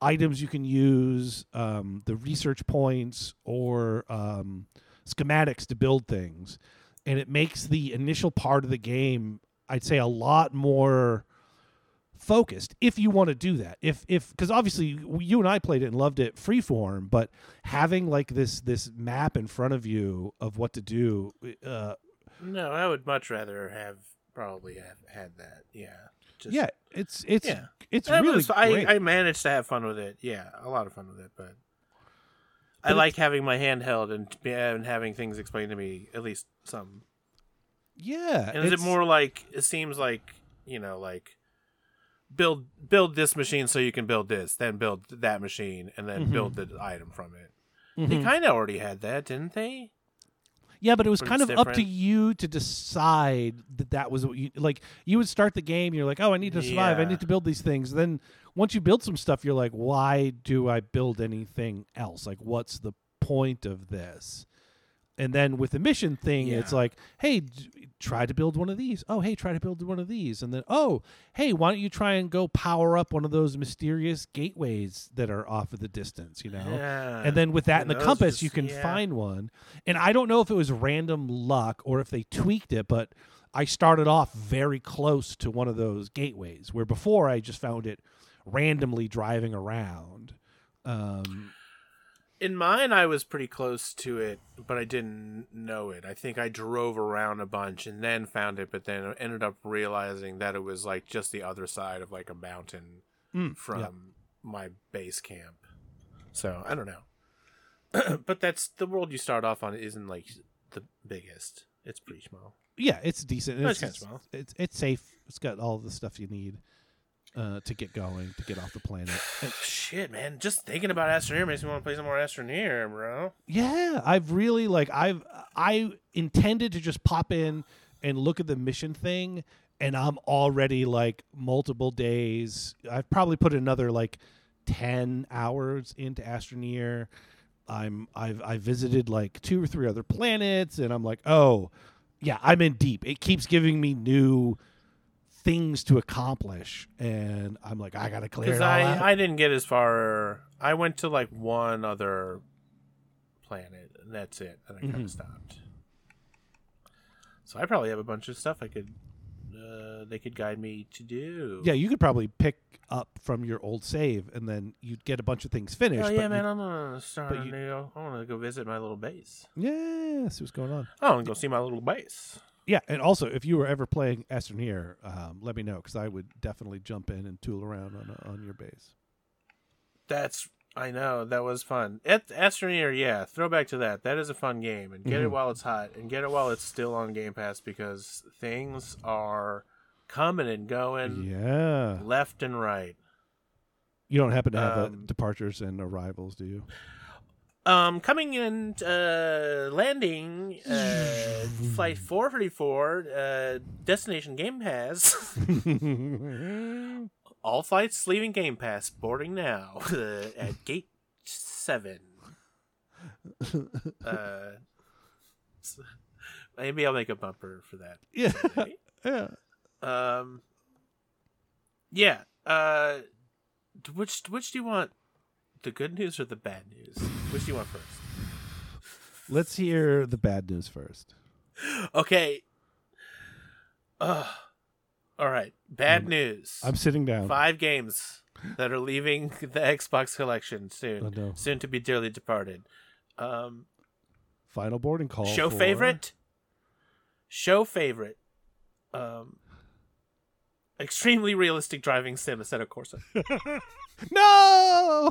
items you can use, um, the research points, or um, schematics to build things. And it makes the initial part of the game, I'd say, a lot more focused if you want to do that if if because obviously you and i played it and loved it freeform but having like this this map in front of you of what to do uh no, I would much rather have probably have had that. Yeah. Just, yeah it's it's Yeah. it's I, really was- I. I managed to have fun with it. Yeah, a lot of fun with it, but. I like having my handheld and, and having things explained to me at least some. yeah And is it more like it seems like you know like build build this machine so you can build this, then build that machine, and then Mhm. build the item from it. They Mhm. kind of already had that, didn't they? Yeah, but it was but kind of it's up to you to decide that that was what you like. You would start the game, you're like, "Oh, I need to survive. I need to build these things." Then once you build some stuff, you're like, "Why do I build anything else? Like, what's the point of this?" And then with the mission thing, it's like, "Hey, d- try to build one of these. Oh, hey, try to build one of these." And then, "Oh, hey, why don't you try and go power up one of those mysterious gateways that are off of the distance?" You know. Yeah. And then with that in And the compass, just- you can yeah. find one. And I don't know if it was random luck or if they tweaked it, but I started off very close to one of those gateways where before I just found it randomly driving around. Um, In mine, I was pretty close to it, but I didn't know it. I think I drove around a bunch and then found it, but then ended up realizing that it was like just the other side of like a mountain Mm, from yeah. my base camp. So I don't know. (clears throat) but that's the world you start off on isn't like the biggest. It's pretty small. yeah, it's decent. It's, it's kinda small. it's it's safe. It's got all the stuff you need uh, to get going to get off the planet. And- (sighs) Shit, man! Just thinking about Astroneer makes me want to play some more Astroneer, bro. Yeah, I've really like I've I intended to just pop in and look at the mission thing and I'm already like multiple days. I've probably put another like 10 hours into Astroneer. I'm I've I visited like two or three other planets and I'm like, "Oh, yeah, I'm in deep. It keeps giving me new things to accomplish and I'm like, I got to clear it all out. I I didn't get as far. I went to like one other planet, and that's it. And I kind of stopped. So I probably have a bunch of stuff I could. Uh, they could guide me to do. Yeah, you could probably pick up from your old save, and then you'd get a bunch of things finished. Oh yeah, you- man! I'm gonna start. a you- new, I want to go visit my little base. yeah, see what's going on. I want to go see my little base. Yeah, and also if you were ever playing Astroneer, um, let me know because I would definitely jump in and tool around on on your base. That's I know that was fun. At Astroneer, yeah, throwback to that. That is a fun game, and get it Mhm. while it's hot, and get it while it's still on Game Pass because things are coming and going Yeah, left and right. you don't happen to have uh, Um, departures and arrivals, do you? Um, coming in, uh, landing, uh, (laughs) flight four thirty four, uh, destination Game Pass. (laughs) All flights leaving Game Pass boarding now (laughs) at gate seven. uh, maybe I'll make a bumper for that. Yeah. Yeah. Um. Yeah. Uh. Which which do you want? The good news or the bad news? Which do you want first? Let's hear the bad news first. Okay. Uh, all right. Bad news. I'm sitting down. Five games that are leaving the Xbox collection soon. Oh, no. Soon to be dearly departed. Um. Final boarding call. show for- favorite. Show favorite. Um. Extremely realistic driving sim Assetto Corsa. (laughs) No.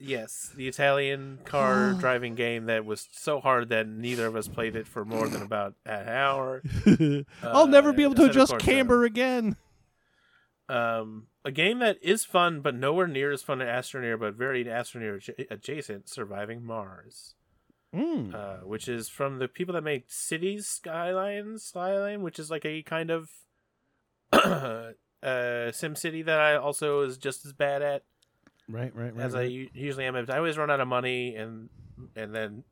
Yes, the Italian car (gasps) driving game that was so hard that neither of us played it for more than about an hour. (laughs) I'll never be Uh, able to adjust camber again. Um, a game that is fun, but nowhere near as fun as Astroneer, but very Astroneer adja- adjacent, Surviving Mars, Mm. uh, which is from the people that made Cities Skylines, Skyline, which is like a kind of (coughs) uh, Sim City that I also is just as bad at. Right, right, right. as I right. u- usually am. I always run out of money, and and then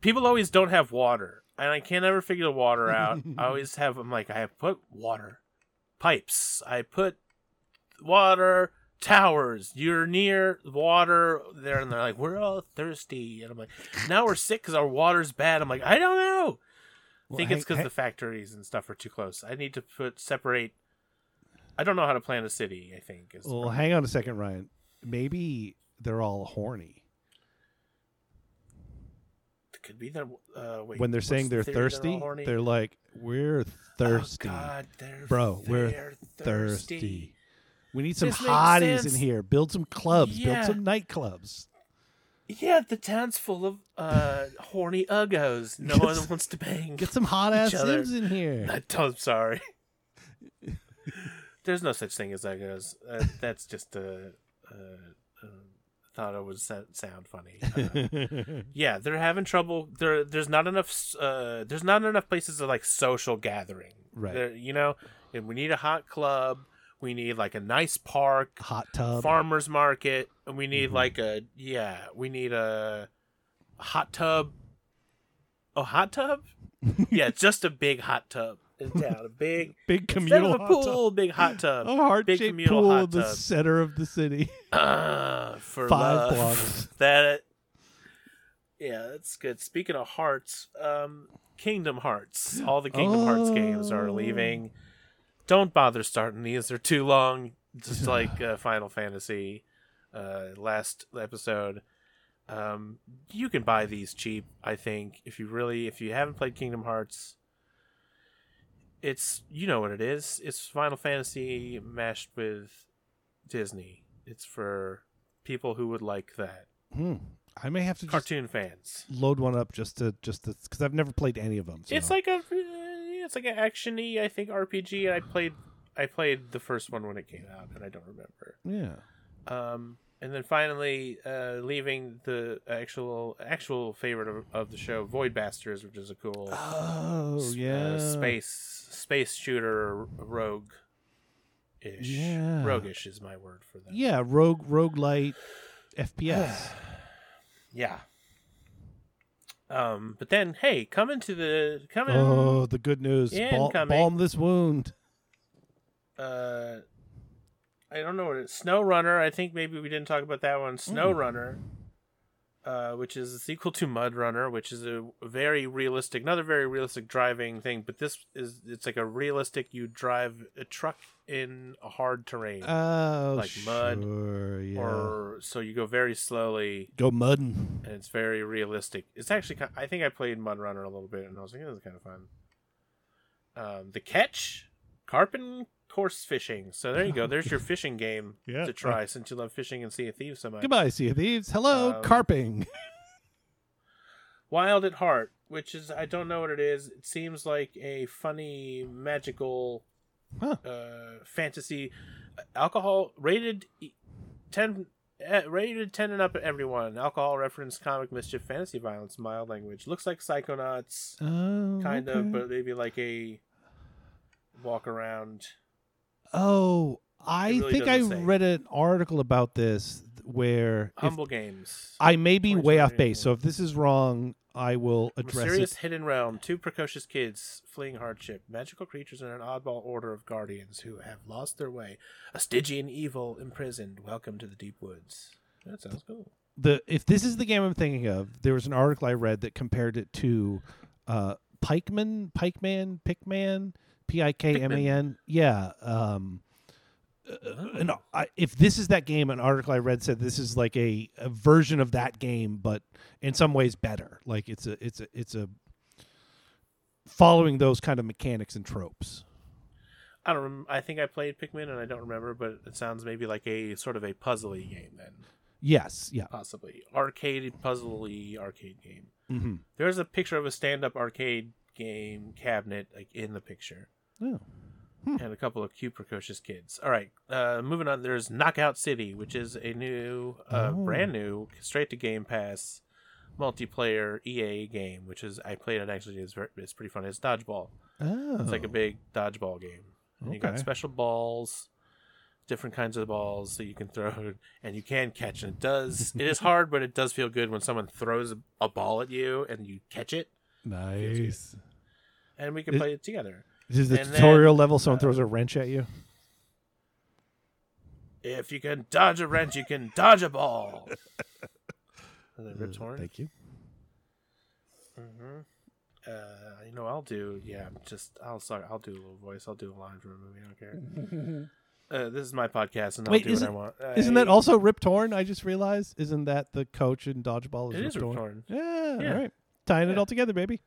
people always don't have water, and I can't ever figure the water out. (laughs) I always have. I'm like, I have put water pipes. I put water towers. You're near water there, and they're like, we're all thirsty, and I'm like, now we're sick because our water's bad. I'm like, I don't know. I think it's because the factories and stuff are too close. I need to put separate. I don't know how to plan a city. I think is Well, hang on a second, Ryan. Maybe they're all horny could be that. Uh, wait, when they're saying they're thirsty. horny? They're like, "We're thirsty, Oh, God, they're, bro. We're they're thirsty. We need some This hotties in here. Build some clubs. Build some nightclubs." Yeah, the town's full of uh, horny uggos. No one wants to bang. Get some hot ass sims in here. (laughs) I'm sorry. (laughs) There's no such thing as uggos. Uh, (laughs) that's just a. Uh, uh, thought it would sound funny. (laughs) Uh, yeah, they're having trouble. There, there's not enough. Uh, there's not enough places of like social gathering. Right. There- you know, and we need a hot club. We need like a nice park. hot tub. farmers market and we Mm-hmm. need like a yeah we need a hot tub a hot tub (laughs) yeah just a big hot tub in town a big (laughs) Big instead communal of a hot pool tub. big hot tub A heart big shaped pool hot in the tub. center of the city. (laughs) uh, for Five love. blocks. that yeah that's good speaking of hearts um kingdom hearts all the kingdom hearts games are Oh. leaving don't bother starting these they're too long just like uh, final fantasy uh last episode um you can buy these cheap i think if you really if you haven't played kingdom hearts it's you know what it is it's final fantasy mashed with disney it's for people who would like that Hmm. I may have to just cartoon fans load one up just to just to because I've never played any of them. So. it's like a it's like an actiony i think rpg and i played i played the first one when it came out and i don't remember yeah. um and then finally uh leaving the actual actual favorite of, of the show void bastards which is a cool Oh s- uh, yeah. space space shooter rogue ish Yeah. roguish is my word for that Yeah, rogue roguelite FPS. (sighs) yeah um but then hey come into the come in oh, the good news. Bal- balm this wound. uh I don't know what it Snow Runner. I think maybe we didn't talk about that one. Snow Mm. Runner, uh, which is a sequel to Mud Runner, which is a very realistic, another very realistic driving thing. But this is it's like a realistic. You drive a truck in a hard terrain, Oh, Like mud sure, yeah. or so you go very slowly, Go mudding. and it's very realistic. It's actually ki- I think I played Mud Runner a little bit, and I was like, this is kind of fun. Um, the catch, carp course fishing. So there you go. There's your (laughs) fishing game (laughs) Yeah. to try since you love fishing and Sea of Thieves so much. Goodbye, Sea of Thieves. Hello, Um, carping. (laughs) Wild at Heart, which is I don't know what it is. It seems like a funny magical Huh. uh, fantasy alcohol rated e- 10 uh, rated 10 and up at everyone. Alcohol reference comic mischief fantasy violence mild language. Looks like Psychonauts Oh, kind okay. of but maybe like a walk around Oh, I really think I say. read an article about this where Humble Games. I may be way off base. So if this is wrong, I will address Mysterious it. hidden realm. Two precocious kids fleeing hardship. Magical creatures and an oddball order of guardians who have lost their way. A Stygian evil imprisoned. Welcome to the deep woods. That sounds cool. The if this is the game I'm thinking of, there was an article I read that compared it to uh, Pikeman, Pikeman, Pickman, P I K M A N. Yeah. Um, uh, and I, if this is that game, an article I read said this is like a, a version of that game, but in some ways better. Like it's a it's a it's a following those kind of mechanics and tropes. I don't. Rem- I think I played Pikmin and I don't remember, but it sounds maybe like a sort of a puzzly game then, Yes. Yeah. possibly arcade puzzly arcade game. Mm-hmm. There's a picture of a stand-up arcade game cabinet like in the picture, Oh. and a couple of cute precocious kids. All right, uh, moving on. There's Knockout City, which is a new, uh, Oh. brand new, straight to Game Pass multiplayer EA game, which is I played it actually. It's very, it's pretty fun. It's dodgeball. Oh. It's like a big dodgeball game. And You got special balls, different kinds of balls that you can throw, and you can catch. And it does. (laughs) it is hard, but it does feel good when someone throws a, ball at you and you catch it, nice. and we can It- play it together. This is the And tutorial then, level. Someone uh, throws a wrench at you. If you can dodge a wrench, you can dodge a ball. and then Rip Torn. Uh, Thank you. hmm Uh, you know, I'll do. Yeah, just I'll sorry. I'll do a little voice. I'll do a line from a movie. I don't care. (laughs) Uh, this is my podcast, and I'll Wait, do what I want. Uh, Isn't that also Rip Torn? I just realized. Isn't that the coach in dodgeball? It is Rip Torn. Yeah, Yeah. All right. Tying it all together, baby.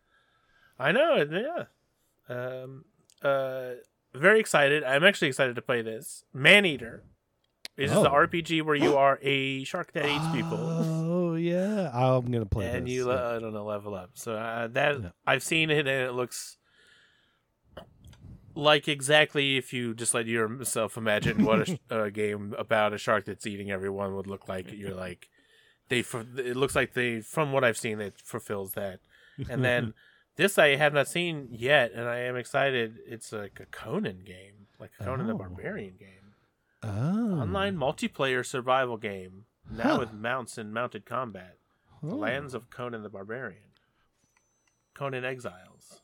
I know. Yeah. Um. Uh. Very excited. I'm actually excited to play this. Maneater. This is the Oh. RPG where you are a shark that eats people. Oh yeah, I'm gonna play and this. you yeah. le- I don't know level up. So uh, that Yeah. I've seen it and it looks like exactly if you just let yourself imagine what a, sh- (laughs) a game about a shark that's eating everyone would look like. You're like they it looks like they from what I've seen it fulfills that. And then (laughs) this I have not seen yet and I am excited. It's like a Conan game, like a Conan the Oh. Barbarian game. oh. Online multiplayer survival game now Huh. with mounts and mounted combat. The Oh. Lands of Conan the Barbarian. Conan Exiles.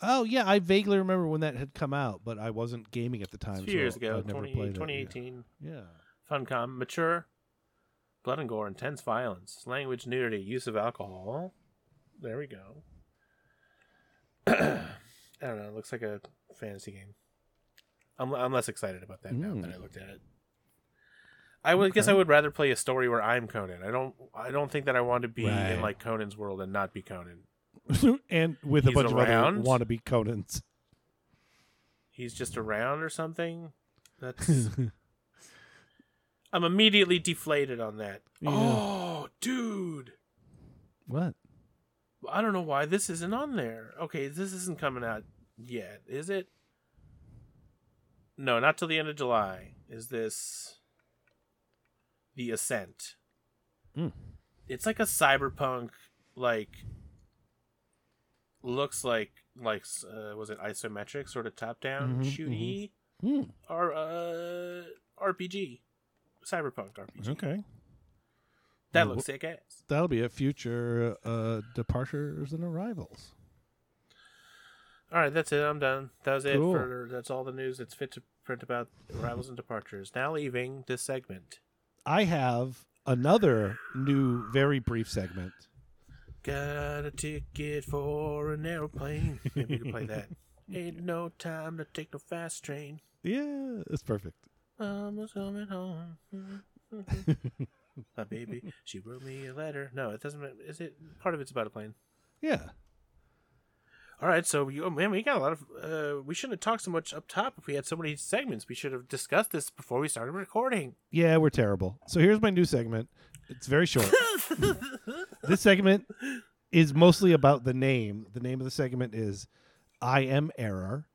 Oh yeah, I vaguely remember when that had come out, but I wasn't gaming at the time. Few so years ago, 20, played it, 2018. Yeah. yeah. Funcom. Mature. Blood and gore, intense violence, language nudity, use of alcohol. There we go. (clears throat) I don't know. It looks like a fantasy game. I'm, I'm less excited about that now that I hmm. looked at it. I would guess I would rather play a story where I'm Conan. I don't. I don't think that I want to be Right. in like Conan's world and not be Conan. (laughs) and with a bunch around? of other wannabe Conans. he's just around or something. That's (laughs) I'm immediately deflated on that. Yeah. Oh, dude. what? I don't know why this isn't on there. Okay, this isn't coming out yet, is it? No, not till the end of July. Is this The Ascent? Hmm. It's like a cyberpunk like looks like like uh, was it isometric sort of top down Mhm, shooty Hmm. or uh RPG. Cyberpunk RPG. Okay. That looks sick ass. That'll be a future uh, departures and arrivals. All right, that's it. I'm done. That was it for that's all the news that's fit to print about arrivals and departures. Now leaving this segment. I have another new, very brief segment. Got a ticket for an airplane. Maybe we can play that. (laughs) Ain't no time to take no fast train. Yeah, it's perfect. I'm coming home. (laughs) My baby, she wrote me a letter. No, it doesn't. Is it part of it's about a plane? Yeah. All right, so you, oh, man, we got a lot of. Uh, we shouldn't have talked so much up top if we had so many segments. We should have discussed this before we started recording. Yeah, we're terrible. So here's my new segment. It's very short. (laughs) this segment is mostly about the name. The name of the segment is I Am Error.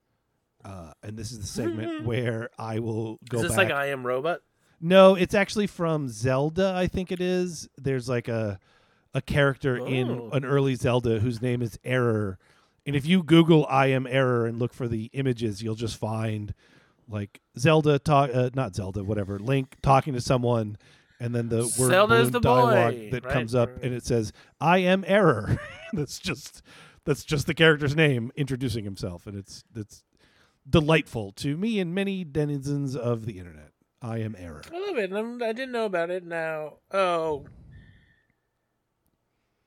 Uh, and this is the segment where I will go Is this back. like I Am Robot? No, it's actually from Zelda, I think it is. There's like a a character in Oh. an early Zelda whose name is Error. And if you Google I Am Error and look for the images, you'll just find like Zelda talk uh, not Zelda, whatever, Link talking to someone and then the word balloon the dialogue boy, that right? comes up and it says I am error. (laughs) that's just that's just the character's name introducing himself and it's it's delightful to me and many denizens of the internet. I am error. I love it. I'm, I didn't know about it now. Oh,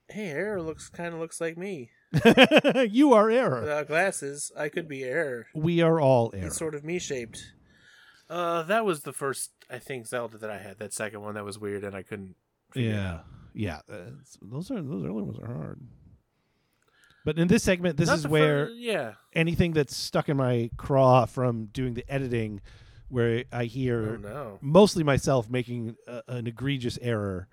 hey, Error looks kind of looks like me (laughs) you are error. without glasses. I could be Error. We are all error. He's sort of me shaped. Uh, that was the first I think Zelda that I had. That second one that was weird and I couldn't. Yeah, yeah. uh, it's- those are those early ones are hard. But in this segment, this Not is where yeah. anything that's stuck in my craw from doing the editing, where I hear Oh no. mostly myself making a, an egregious error.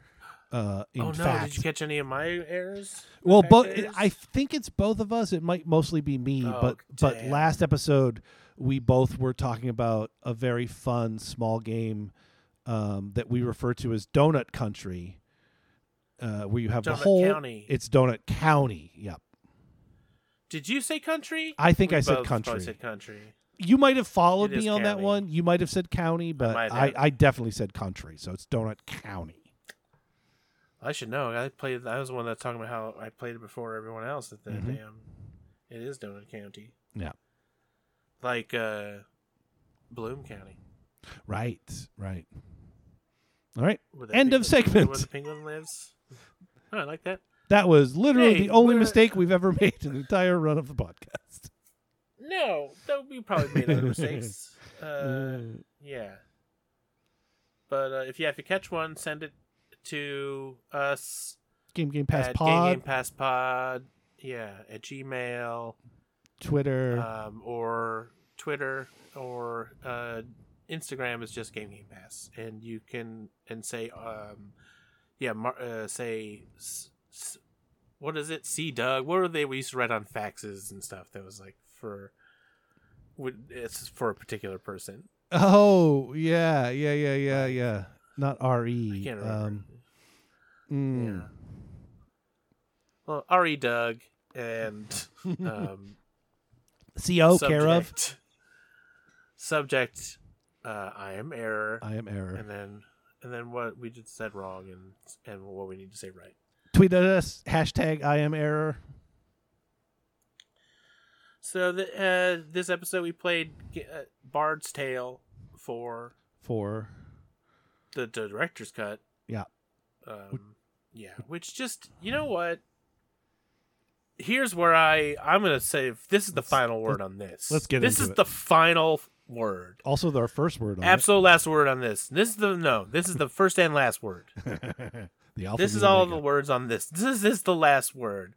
Uh, in oh no! fact, Did you catch any of my errors? well, but? I think it's both of us. It might mostly be me, Oh, but but last episode we both were talking about a very fun small game um, that we refer to as Donut Country, uh, where you have the Donut whole. County. It's Donut County. Yep. Did you say country? I think We I said both country. Said country. You might have followed me on that one. You might have said county, but might I. I definitely said country. So it's Donut County. I should know. I played. I was the one that's talking about how I played it before everyone else. At the Mhm. damn, it is Donut County, Yeah. like uh, Bloom County. Right. Right. All right. End of segment. Where the penguin lives. Oh, I like that. That was literally Hey, the only mistake we've ever (laughs) made in the entire run of the podcast. No, that we probably made other mistakes. (laughs) Uh, yeah. But uh, if you have to catch one, send it to us Game Game Pass at Pod, Game Game Pass Pod. Yeah, at Gmail. Twitter. um, or Twitter or uh, Instagram is just Game Game Pass, and you can and say um, yeah, mar- uh, say s- s- what is it? See Doug. What are they? We used to write on faxes and stuff. That was like for would it's for a particular person. oh yeah, yeah, yeah, yeah, yeah. Not R I E. can't remember. Um, mm. Yeah. Well, Re Doug and (laughs) um, Co. care of. subject- Subject. Uh, I am error. I am error. and then and then what we just said wrong and and what we need to say right. Tweet at us hashtag I am error. So the, uh, this episode we played uh, Bard's Tale for for the, the director's cut. Yeah. Um, yeah, which just you know what. Here's where I I'm gonna say this is the Let's- final word on this. let's get this is it. the final word. also our first word on Absolute last word on this. This is the no. This is the first and last word. (laughs) the alpha this is all the words on this. This is, this is the last word.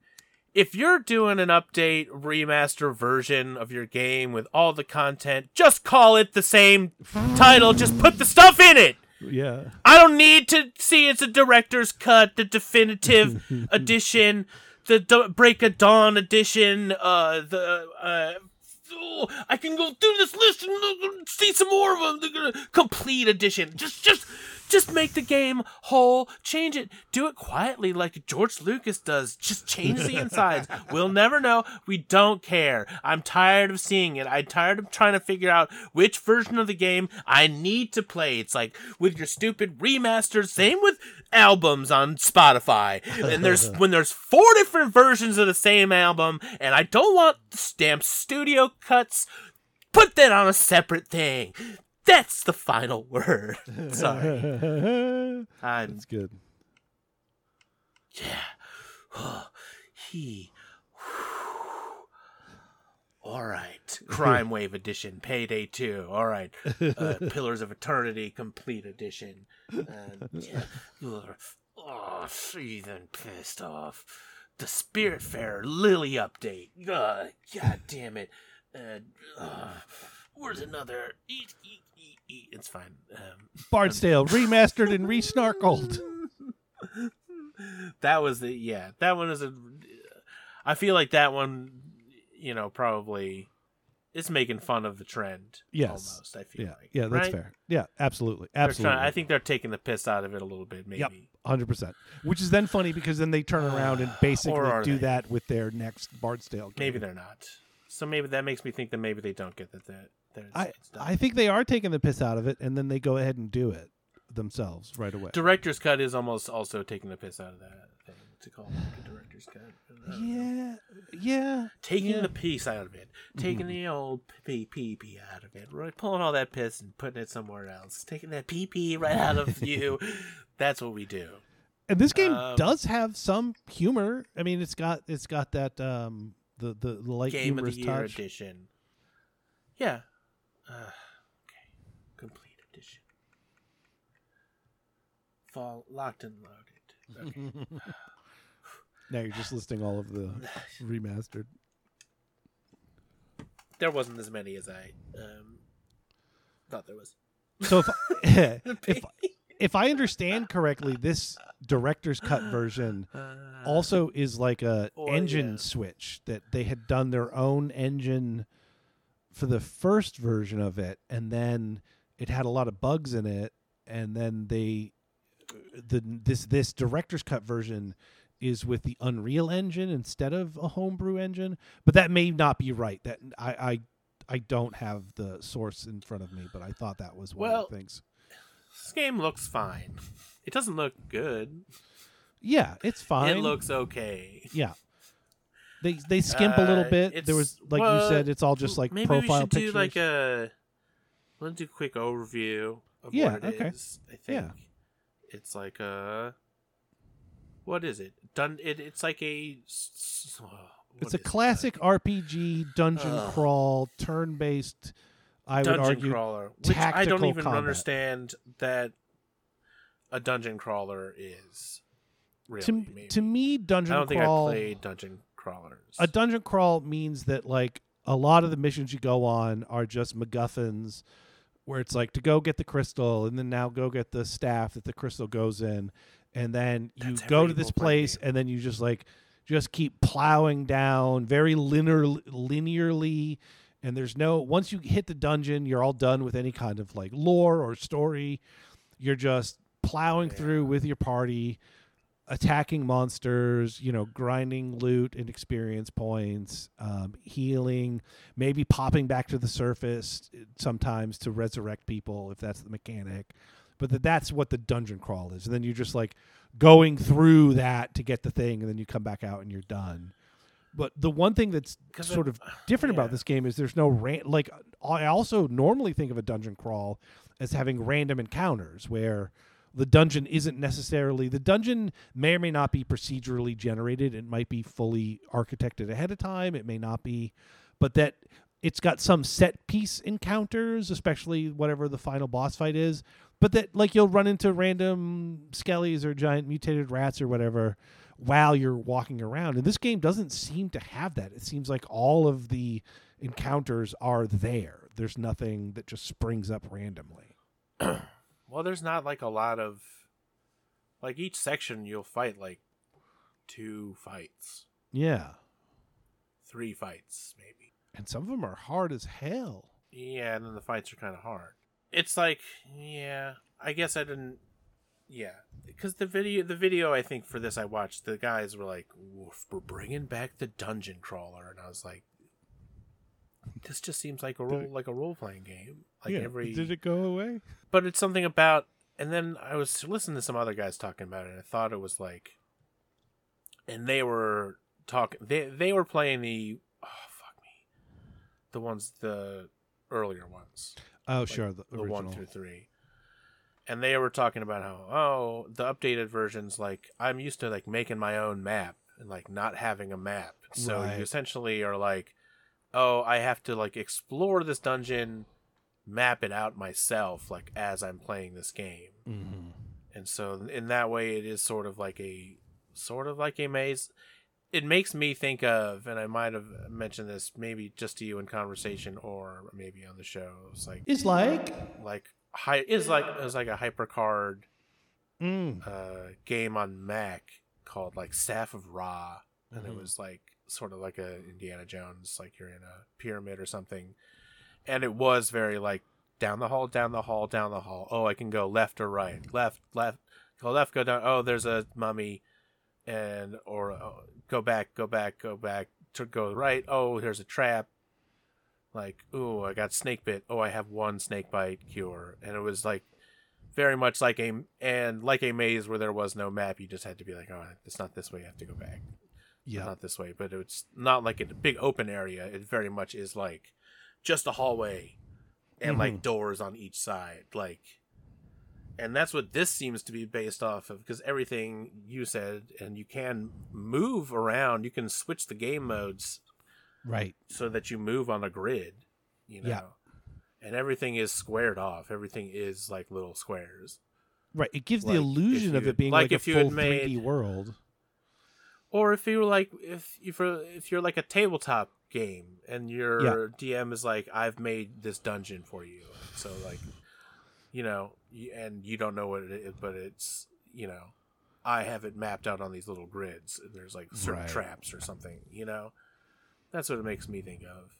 If you're doing an update, remaster version of your game with all the content, just call it the same title. Just put the stuff in it. Yeah. I don't need to see it's a director's cut, the definitive (laughs) edition, the D- Break of Dawn edition, uh, the uh, oh, I can go through this list and see some more of them. They're complete edition. Just, just, just make the game whole. Change it. Do it quietly, like George Lucas does. Just change the insides. (laughs) we'll never know. We don't care. I'm tired of seeing it. I'm tired of trying to figure out which version of the game I need to play. It's like with your stupid remasters. Same with albums on Spotify. And there's (laughs) when there's four different versions of the same album, and I don't want stamp studio cuts. Put that on a separate thing. That's the final word. (laughs) Sorry. (laughs) I'm That's good. yeah. (sighs) he. (sighs) All right. (laughs) Crime Wave Edition, Payday 2. All right. Uh, Pillars of Eternity, Complete Edition. And, yeah. Oh, seething pissed off. The Spiritfarer Lily update. Uh, God damn it. Uh, uh, where's another? Eat, eat, eat. It's fine. Um, (laughs) Bard's Tale remastered and re-snarkled. (laughs) that was the yeah that one is a i feel like that one you know probably it's making fun of the trend Yes. almost i feel Yeah, like yeah, that's right? fair. Yeah, absolutely, absolutely. trying- i think they're taking the piss out of it a little bit maybe Yep. hundred percent. Which is then funny because then they turn around and (sighs) basically do they? that with their next Bard's Tale. Game. maybe they're not so maybe that makes me think that maybe they don't get that that I. I think they are taking the piss out of it, and then they go ahead and do it. themselves right away. Director's cut is almost also taking the piss out of that thing to call it a director's cut. Don't know. yeah, yeah. Taking yeah. The piece out of it, taking the old pee pee pee out of it, right? Pulling all that piss and putting it somewhere else, taking that pee pee right out of you. (laughs) (laughs) That's what we do. And this game Um, does have some humor. I mean, it's got it's got that um the the, the light Game of the humorous Year touch. edition. Yeah. Uh, okay. Complete edition. Fall locked and loaded. Okay. (laughs) Now you're just listing all of the (laughs) remastered. there wasn't as many as I um, thought there was. So if (laughs) if if I understand correctly, this director's cut (gasps) version Uh, also is like a Or, engine yeah. switch that they had done their own engine for the first version of it and then it had a lot of bugs in it and then they the this this director's cut version is with the Unreal engine instead of a homebrew engine but that may not be right that I I I don't have the source in front of me but I thought that was one Well- of the things this game looks fine. It doesn't look good. yeah it's fine It looks okay. Yeah. They they skimp a little Uh, bit. There was like you said, it's all just like Maybe profile we should pictures. do like a. Let's do a quick overview of Yeah, what it is. okay. I think Yeah. it's like a. What is it? Done. It, it's like a. oh, it's a is it? classic RPG dungeon Ugh. crawl, turn based. I dungeon would argue. crawler, which I don't even combat. understand that a dungeon crawler is. Really, To maybe. to me, dungeon I don't think I played dungeon crawlers. a dungeon crawl means that like a lot of the missions you go on are just MacGuffins, where it's like to go get the crystal and then now go get the staff that the crystal goes in, and then you That's go to this place game. and then you just like just keep plowing down very linear linearly. And there's no once you hit the dungeon, you're all done with any kind of like lore or story. You're just plowing Yeah. through with your party attacking monsters, you know, grinding loot and experience points, um, healing, maybe popping back to the surface uh, sometimes to resurrect people if that's the mechanic. But that that's what the dungeon crawl is. And then you're just like going through that to get the thing, and then you come back out and you're done. But the one thing that's sort it- of different yeah. about this game is there's no ran- like I also normally think of a dungeon crawl as having random encounters where the dungeon isn't necessarily the dungeon may or may not be procedurally generated. It might be fully architected ahead of time. It may not be but that it's got some set piece encounters especially whatever the final boss fight is but that like you'll run into random skellies or giant mutated rats or whatever while you're walking around. And this game doesn't seem to have that. It seems like all of the encounters are there. There's nothing that just springs up randomly (clears throat) Well, there's not like a lot of like each section you'll fight like two fights, yeah three fights maybe. and some of them are hard as hell Yeah, and then the fights are kind of hard. It's like, yeah, I guess I didn't yeah, cuz the video the video I think for this I watched the guys were like, we're bringing back the dungeon crawler." And I was like this just seems like a role it- like a role playing game. Like every did it go away but it's something about and then i was listening to some other guys talking about it and i thought it was like and they were talking they they were playing the oh fuck me the ones the earlier ones oh sure the, the one through three and they were talking about how oh the updated versions like i'm used to like making my own map and like not having a map so Right. you essentially are like oh i have to like explore this dungeon map it out myself like as i'm playing this game. Mhm. and so in that way it is sort of like a sort of like a maze. It makes me think of and i might have mentioned this maybe just to you in conversation or maybe on the show it's like it's like? Like high is like it was like a hypercard mm, uh game on mac called like staff of ra. And Mhm. it was like sort of like a indiana jones like you're in a pyramid or something. And it was very like down the hall down the hall down the hall. Oh i can go left or right. Left left go left go down. Oh there's a mummy. And or oh, go back go back go back to go right. Oh there's a trap. Like oh, i got snake bit. Oh i have one snake bite cure. And it was like very much like a and like a maze where there was no map. You just had to be like, oh, it's not this way. You have to go back. Yeah. not this way. But it's not like a big open area. It very much is like just a hallway and mm-hmm. like doors on each side. Like, and that's what this seems to be based off of because everything you said, and you can move around. You can switch the game modes Right. so that you move on a grid, you know. Yeah. And everything is squared off. Everything is like little squares. Right. It gives Like, the illusion of it being like like, if a you had full made- 3D world. Or if you were like if if you're, if you're like a tabletop game and your DM is like I've made this dungeon for you. So like you know, and you don't know what it is, but it's, you know, I have it mapped out on these little grids. and There's like certain Right. traps or something, you know. That's what it makes me think of.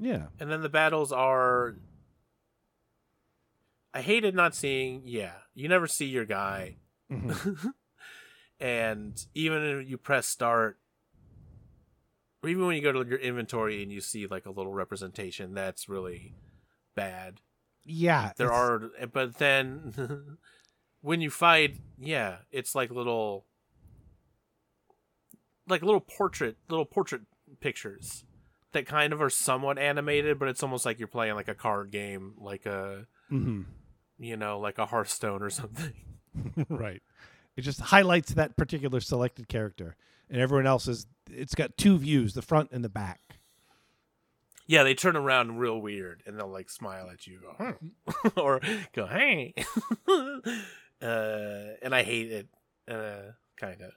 Yeah. And then the battles are. I hated not seeing. Yeah, you never see your guy, Mhm. (laughs) and even if you press start, or even when you go to your inventory and you see like a little representation, that's really bad. yeah. There are, but then (laughs) when you fight, yeah, it's like little, like little portrait, little portrait pictures that kind of are somewhat animated, but it's almost like you're playing like a card game, like a Mhm. you know, like a Hearthstone or something. (laughs) right. It just highlights that particular selected character, and everyone else is. It's got two views: the front and the back. Yeah, they turn around real weird and they'll like smile at you, go, "Hmm," (laughs) or go, "Hey," (laughs) uh, and I hate it, uh, kind of.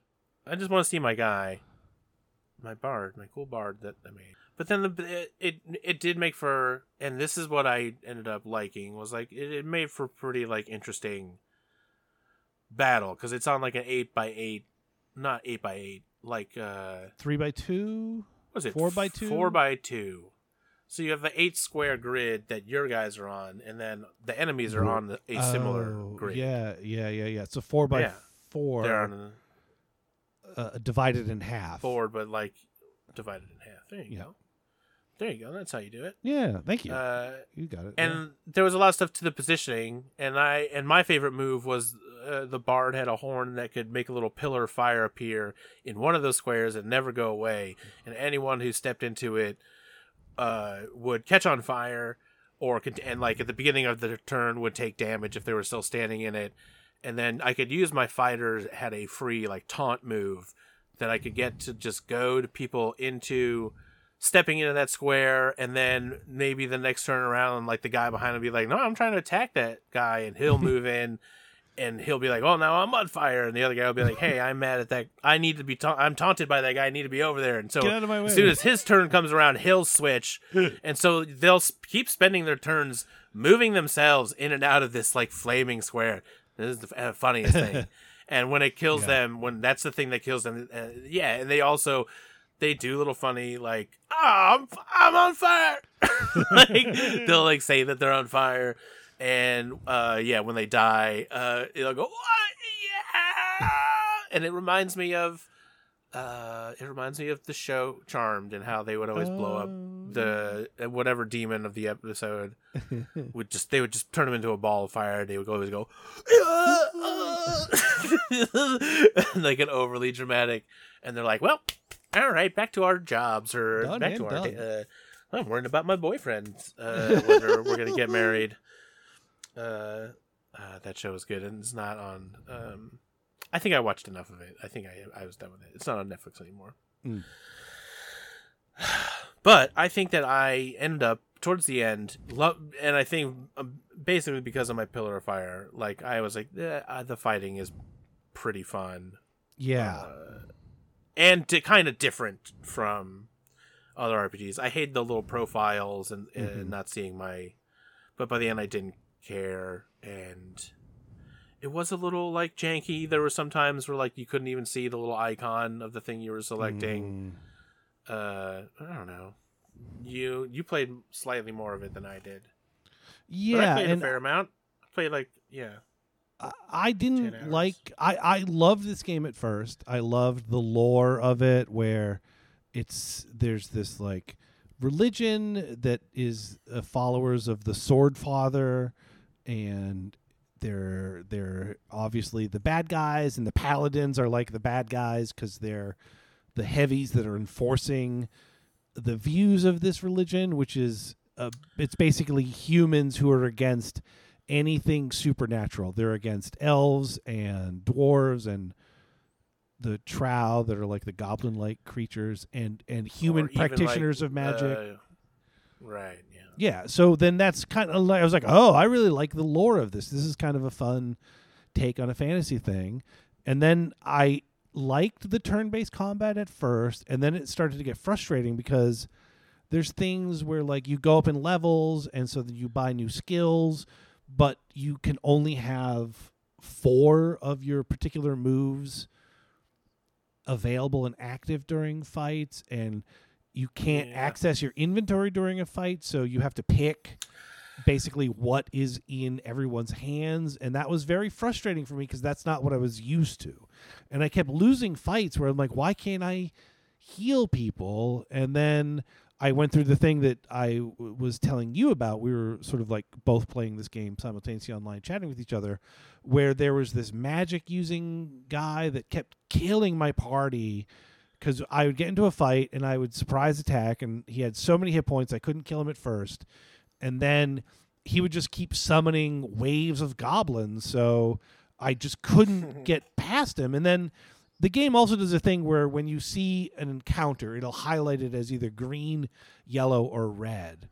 I just want to see my guy, my bard, my cool bard that I made. But then the it, it did make for, and this is what I ended up liking was like it, it made for pretty like interesting battle because it's on like an eight by eight, not eight by eight, like uh Three by two. was it Four by two? Four by two. So you have the eight square grid that your guys are on, and then the enemies are on the, a similar Oh, grid. Yeah, yeah, yeah, yeah. So four by Yeah. four, They're on uh, divided in half. four, but like divided in half. There you Yeah. go. There you go. That's how you do it. Yeah, thank you. Uh, you got it. and there was a lot of stuff to the positioning, and I and my favorite move was uh, the bard had a horn that could make a little pillar of fire appear in one of those squares and never go away, and anyone who stepped into it uh, would catch on fire, or could, and like at the beginning of the turn would take damage if they were still standing in it, and then I could use my fighters had a free like taunt move that I could get to just goad people into stepping into that square and then maybe the next turn around like the guy behind him be like no i'm trying to attack that guy and he'll (laughs) move in and he'll be like oh now i'm on fire and the other guy will be like hey i'm mad at that i need to be ta- i'm taunted by that guy i need to be over there and so Get out of my way. as soon as his turn comes around he'll switch (laughs) and so they'll keep spending their turns moving themselves in and out of this like flaming square this is the uh, funniest thing (laughs) and when it kills Yeah. them when that's the thing that kills them uh, yeah and they also they do little funny like oh, I'm I'm on fire. (laughs) like they'll like say that they're on fire, and uh, yeah, when they die, uh, they'll go what? Yeah, and it reminds me of uh, it reminds me of the show Charmed and how they would always blow up Oh, the uh, whatever demon of the episode (laughs) would just they would just turn him into a ball of fire. They would always go (laughs) like an overly dramatic, and they're like, "Well, all right, back to our jobs or Done back to our. done. Uh, I'm worried about my boyfriend. Uh, whether we're gonna get married. (laughs) Uh, uh, that show is good, and it's not on. Um, I think I watched enough of it. I think I I was done with it. It's not on Netflix anymore. Mm. (sighs) But I think that I ended up towards the end, lo- and I think um, basically because of my Pillar of Fire, like I was like, eh, uh, the fighting is pretty fun yeah. uh, and di- kind of different from other RPGs. I hate the little profiles and, and Mhm. not seeing my, but by the end I didn't care, and it was a little like janky. There were some times where like you couldn't even see the little icon of the thing you were selecting. Mm. Uh, I don't know. You you played slightly more of it than I did. But I played and a fair amount. I played like yeah. I- I 10 didn't like I I loved this game at first. I loved the lore of it where it's there's this like religion that is uh, followers of the sword father and they're they're obviously the bad guys, and the paladins are like the bad guys because they're the heavies that are enforcing the views of this religion, which is uh, it's basically humans who are against anything supernatural. They're against elves and dwarves and the trow that are like the goblin like creatures and and human even, like, practitioners of magic. uh, right. Yeah. Yeah, so then that's kind of like I was like, "Oh, I really like the lore of this. This is kind of a fun take on a fantasy thing." And then I liked the turn-based combat at first, and then it started to get frustrating because there's things where like you go up in levels and so that you buy new skills, but you can only have 4 of your particular moves available and active during fights and you can't Yeah. access your inventory during a fight so you have to pick basically what is in everyone's hands and that was very frustrating for me because that's not what i was used to and i kept losing fights where i'm like why can't i heal people and then i went through the thing that i w- was telling you about we were sort of like both playing this game simultaneously online chatting with each other where there was this magic using guy that kept killing my party because I would get into a fight and I would surprise attack, and he had so many hit points I couldn't kill him at first, and then he would just keep summoning waves of goblins, so I just couldn't (laughs) get past him. And then the game also does a thing where when you see an encounter, it'll highlight it as either green, yellow, or red,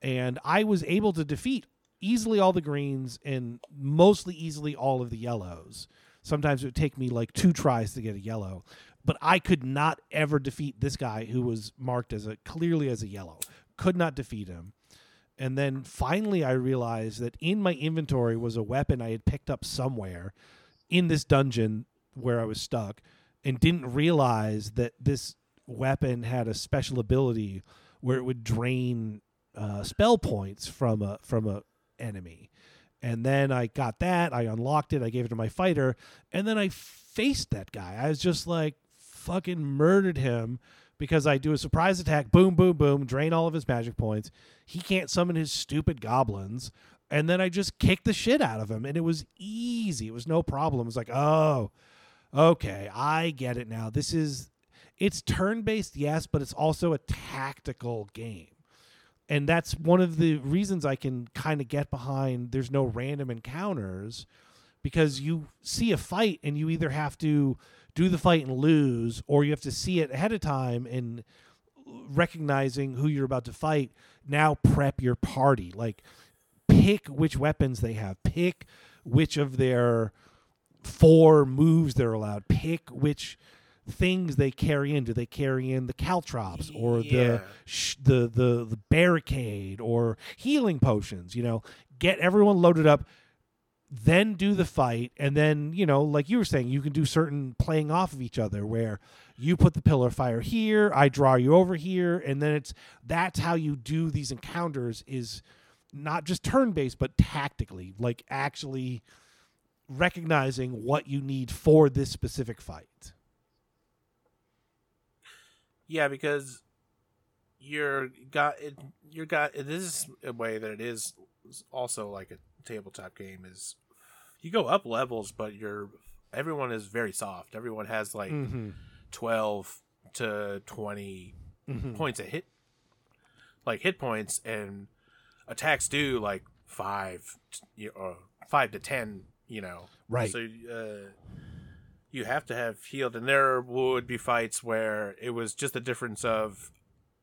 and I was able to defeat easily all the greens and mostly easily all of the yellows. Sometimes it would take me like two tries to get a yellow but I could not ever defeat this guy who was marked as a clearly as a yellow. Could not defeat him. And then finally I realized that in my inventory was a weapon I had picked up somewhere in this dungeon where I was stuck and didn't realize that this weapon had a special ability where it would drain uh, spell points from a from a enemy. And then I got that, I unlocked it, I gave it to my fighter, and then I faced that guy. I was just like fucking murdered him because I do a surprise attack, boom, boom, boom, drain all of his magic points. He can't summon his stupid goblins. And then I just kicked the shit out of him. And it was easy. It was no problem. It was like, oh, okay, I get it now. This is, it's turn based, yes, but it's also a tactical game. And that's one of the reasons I can kind of get behind there's no random encounters because you see a fight and you either have to do the fight and lose or you have to see it ahead of time and recognizing who you're about to fight now prep your party like pick which weapons they have pick which of their four moves they're allowed. Pick which things they carry in. Do they carry in the caltrops or Yeah. the sh- the the the barricade or healing potions you know? Get everyone loaded up then do the fight and then you know like you were saying you can do certain playing off of each other where you put the pillar of fire here i draw you over here and then it's that's how you do these encounters is not just turn based but tactically like actually recognizing what you need for this specific fight Yeah, because you're got it. You're got this is a way that it is also like a tabletop game. Is you go up levels, but you're everyone is very soft. Everyone has like mm-hmm. twelve to 20 Mm-hmm. points of hit, like hit points, and attacks do like five, t- you- or five to ten. You know, Right. So uh, you have to have healed, and there would be fights where it was just a difference of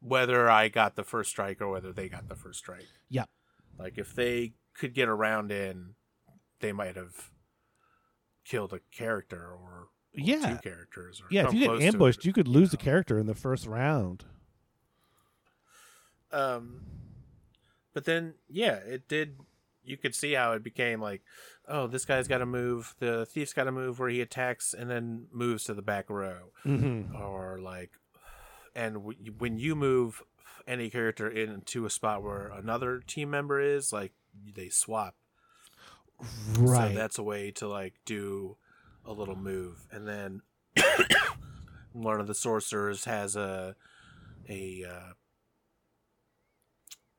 whether I got the first strike or whether they got the first strike. Yep. Like if they could get around in, they might have killed a character or, Yeah. two characters. Or yeah if you get ambushed you could lose the character in the first round Um, but then yeah, it did. You could see how it became like, oh, this guy's got to move. The thief's got to move where he attacks and then moves to the back row, mm-hmm. or like, and w- when you move any character into a spot where another team member is, like they swap. right So that's a way to like do a little move, and then (coughs) one of the sorcerers has a a uh,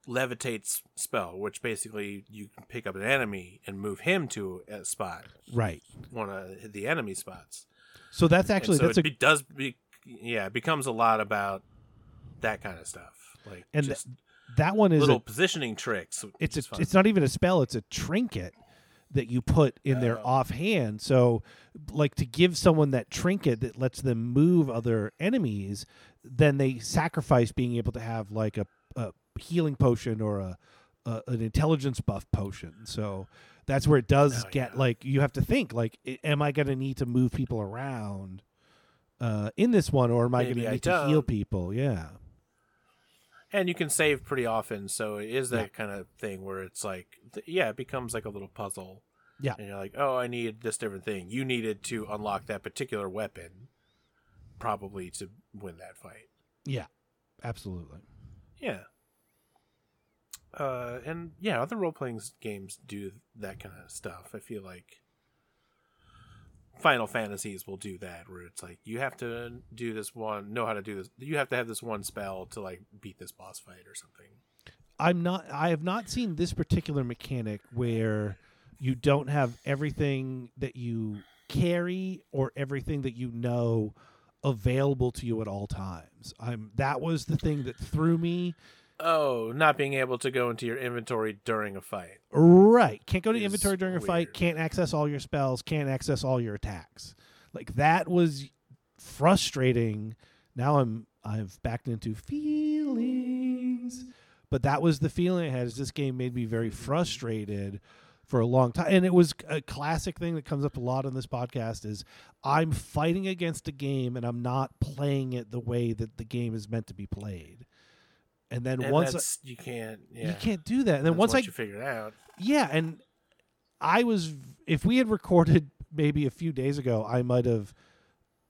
levitates spell, which basically you can pick up an enemy and move him to a spot, Right. one of the enemy spots. So that's actually so that's it a does be, yeah, it becomes a lot about that kind of stuff, like And th- that one is little a, positioning tricks. it's a, it's not even a spell, it's a trinket that you put in their Oh. offhand. So like to give someone that trinket that lets them move other enemies, then they sacrifice being able to have like a healing potion or a, a an intelligence buff potion. So that's where it does Oh, get yeah. like you have to think like am I going to need to move people around uh, in this one or am I going to need to heal people? Yeah. and you can save pretty often, so it is that Yeah. kind of thing where it's like, yeah, it becomes like a little puzzle. Yeah. and you're like, oh, I need this different thing. You needed to unlock that particular weapon, probably to win that fight. Yeah. Absolutely. Yeah. Uh, and yeah, other role playing games do that kind of stuff. I feel like Final Fantasies will do that, where it's like you have to do this one, know how to do this. You have to have this one spell to like beat this boss fight or something. I'm not I have not seen this particular mechanic where you don't have everything that you carry or everything that you know available to you at all times. I'm that was the thing that threw me. Oh, not being able to go into your inventory during a fight. Right. Can't go to inventory during a fight, can't access all your spells, can't access all your attacks. Like that was frustrating. Now I'm I've backed into feelings. But that was the feeling I had. Is this game made me very frustrated for a long time, and it was a classic thing that comes up a lot on this podcast. Is I'm fighting against a game and I'm not playing it the way that the game is meant to be played. And then And once I- you can't, yeah. you can't do that, and then That's once I you figure it out, yeah, and I was if we had recorded maybe a few days ago, I might have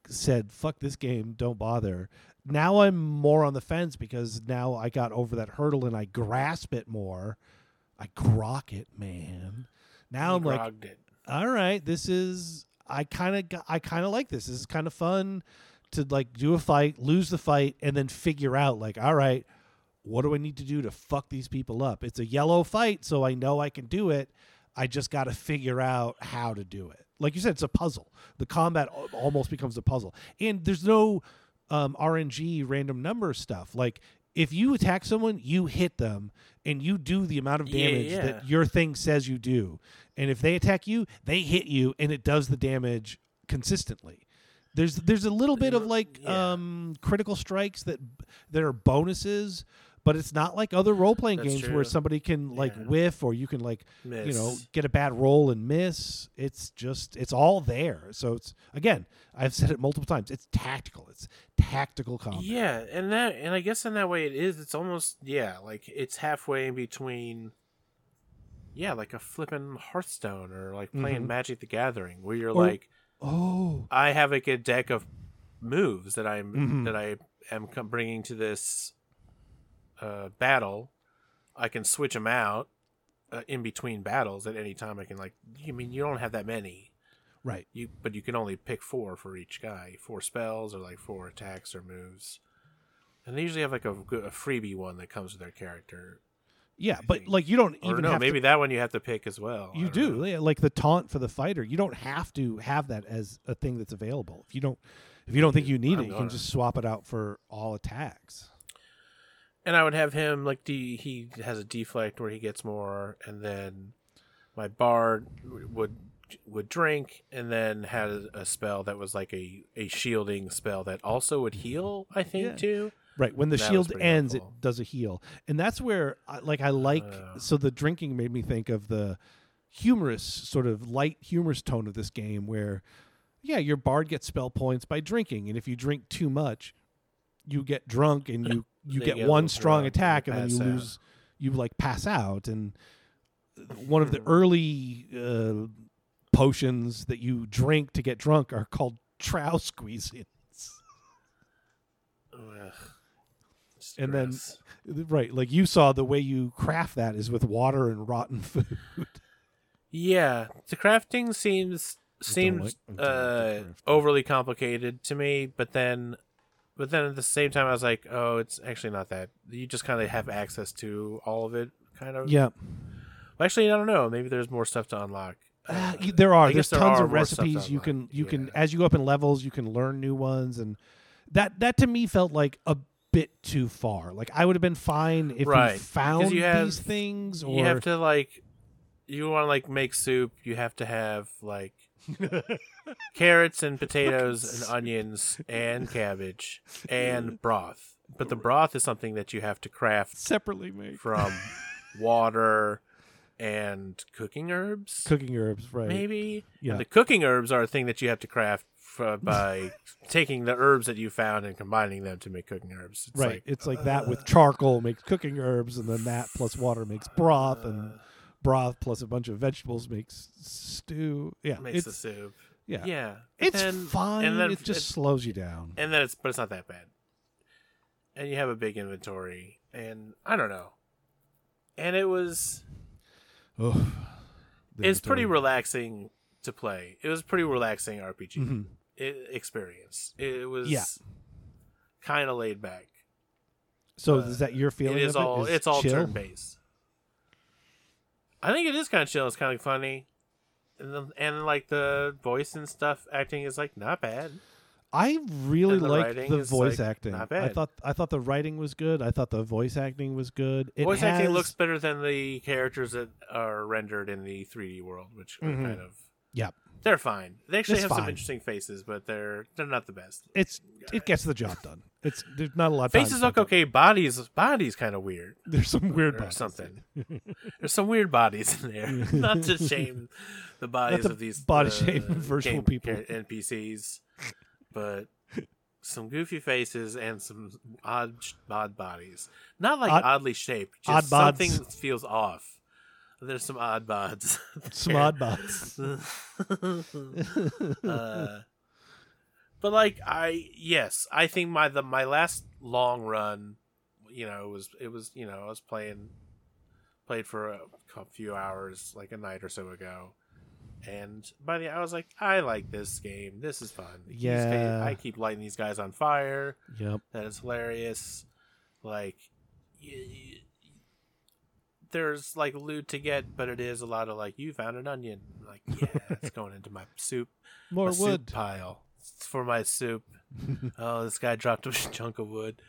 said, "Fuck this game, don't bother." Now I'm more on the fence because now I got over that hurdle and I grasp it more. I grok it, man. Now you I'm like, it. all right, this is I kind of I kind of like this. This is kind of fun to like do a fight, lose the fight, and then figure out like, all right, what do I need to do to fuck these people up? It's a yellow fight, so I know I can do it. I just got to figure out how to do it. Like you said, it's a puzzle. The combat almost becomes a puzzle, and there's no um, RNG random number stuff. Like if you attack someone, you hit them, and you do the amount of Yeah, damage yeah. that your thing says you do. And if they attack you, they hit you, and it does the damage consistently. There's there's a little bit of like Yeah. um, critical strikes that that are bonuses, but it's not like other role playing games where somebody can like Yeah. whiff or you can like you know get a bad roll and miss. It's just it's all there. So it's again, I've said it multiple times. It's tactical. It's tactical combat. Yeah, and that and I guess in that way it is. It's almost yeah, like it's halfway in between. Yeah, like a flippin' Hearthstone or like playing Mhm. Magic the Gathering, where you're Or- like, Oh, I have like a deck of moves that I'm Mhm. that I am bringing to this uh, battle. I can switch them out uh, in between battles at any time. I can like. I mean, you don't have that many. right. You but you can only pick four for each guy, four spells or like four attacks or moves. And they usually have like a, a freebie one that comes with their character. Yeah, I but think. like you don't Or even no, have maybe to, that one you have to pick as well. You do yeah, like the taunt for the fighter. You don't have to have that as a thing that's available. If you don't, if you don't think you need I'm it, you can just swap it out for all attacks. And I would have him like de- he has a deflect where he gets more, and then my bard would would drink, and then had a, spell that was like a a shielding spell that also would heal. I think Yeah. too. Right when the That shield ends, helpful. it does a heal, and that's where I, like I like. Oh. so the drinking made me think of the humorous sort of light humorous tone of this game, where yeah, your bard gets spell points by drinking, and if you drink too much, you get drunk and (laughs) you you get get one strong and attack, they and then you out. lose. You like pass out, and one of the Hmm. early uh, potions that you drink to get drunk are called trow squeezing. Ugh. And then- Right, like you saw the way you craft that is with water and rotten (laughs) food. yeah, the crafting seems seems like- I don't like the uh, overly complicated to me, but then but then at the same time, I was like, oh, it's actually not that. You just kind of have access to all of it, kind of. Yeah, Well, actually, I don't know. Maybe there's more stuff to unlock. Uh, there are. There's there tons are of to recipes you can you can as you go up in levels, you can learn new ones, and that that to me felt like a bit too far. Like I would have been fine if Right, because found you have- these things, or you have to like, you want to like make soup. You have to have like (laughs) carrots and potatoes and onions and cabbage and broth. But the broth is something that you have to craft separately make from (laughs) water and cooking herbs. cooking herbs, right? maybe. Yeah. And the cooking herbs are a thing that you have to craft f- by (laughs) taking the herbs that you found and combining them to make cooking herbs. It's right. Like, it's like that with charcoal makes cooking herbs, and then that plus water makes broth, and uh, broth plus a bunch of vegetables makes stew. Yeah, makes the soup. Yeah, Yeah, it's and, fine. and then it just it's- slows you down. and then it's but it's not that bad. And you have a big inventory, and I don't know. And it was. The it's pretty relaxing to play. It was a pretty relaxing RPG Mhm. i experience. It was Yeah. kind of laid back. So uh, is that your feeling? it is all Is it's all chill? turn based. I think it is kind of chill. It's kind of funny, and then, and like the voice and stuff acting is like not bad. I really the like the voice like, acting. not I thought I thought the writing was good. I thought the voice acting was good. It voice acting looks better than the characters that are rendered in the 3D world, which are Mhm. kind of Yep. they're fine. They actually It's have some interesting faces, but they're they're not the best. It's it gets the job done. It's there's not a lot. of Faces look okay. Bodies bodies kind of weird. There's some weird or bodies. something. There's some weird bodies in there. (laughs) Not to shame the bodies of these body uh, shame virtual people. NPCs, but some goofy faces and some odd odd bodies. Not like Odd- oddly shaped. odd Just bods. something feels off. There's some odd bods. (laughs) Some odd bots. (laughs) uh, but like I yes, I think my the my last long run, you know, was it was you know I was playing played for a few hours like a night or so ago, and by the I was like I like this game. This is fun. Guys- Yeah. I keep lighting these guys on fire. Yep. That is hilarious. Like. There's like loot to get, but it is a lot of like you found an onion. Like yeah, it's going into my soup (laughs) More my soup wood. pile. It's for my soup. (laughs) oh, this guy dropped a (laughs) chunk of wood.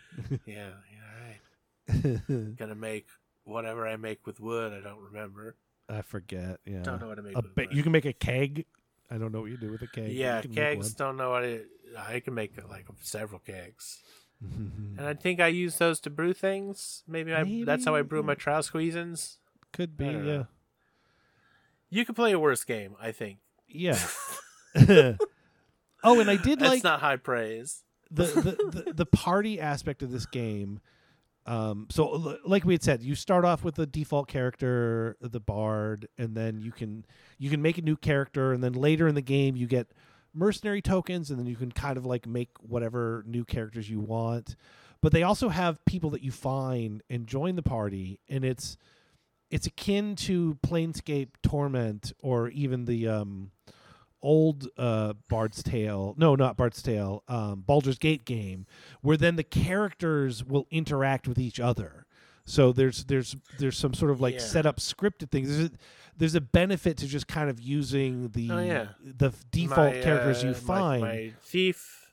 Yeah, yeah, all right. Gonna make whatever I make with wood. I don't remember. I forget. Yeah. Don't know what to make A ba- you can make a keg. I don't know what you do with a keg. yeah, kegs. Don't know what it. Uh, I can make uh, like several kegs, (laughs) and I think I use those to brew things. Maybe I. That's how I brew my trow squeezins. Could be. Yeah. know. You could play a worse game. I think. Yeah. (laughs) (laughs) oh, and I did That's like not high praise. the, the, the the party aspect of this game. Um, so like we had said, you start off with the default character, the bard, and then you can you can make a new character, and then later in the game you get mercenary tokens, and then you can kind of like make whatever new characters you want. But they also have people that you find and join the party, and it's it's akin to Planescape Torment or even the um, old uh, Bard's Tale. No, not Bard's Tale. Um, Baldur's Gate game, where then the characters will interact with each other. So there's there's there's some sort of like Yeah. set up scripted things. There's a, there's a benefit to just kind of using the Oh, yeah. the default My, characters uh, you find. My, thief,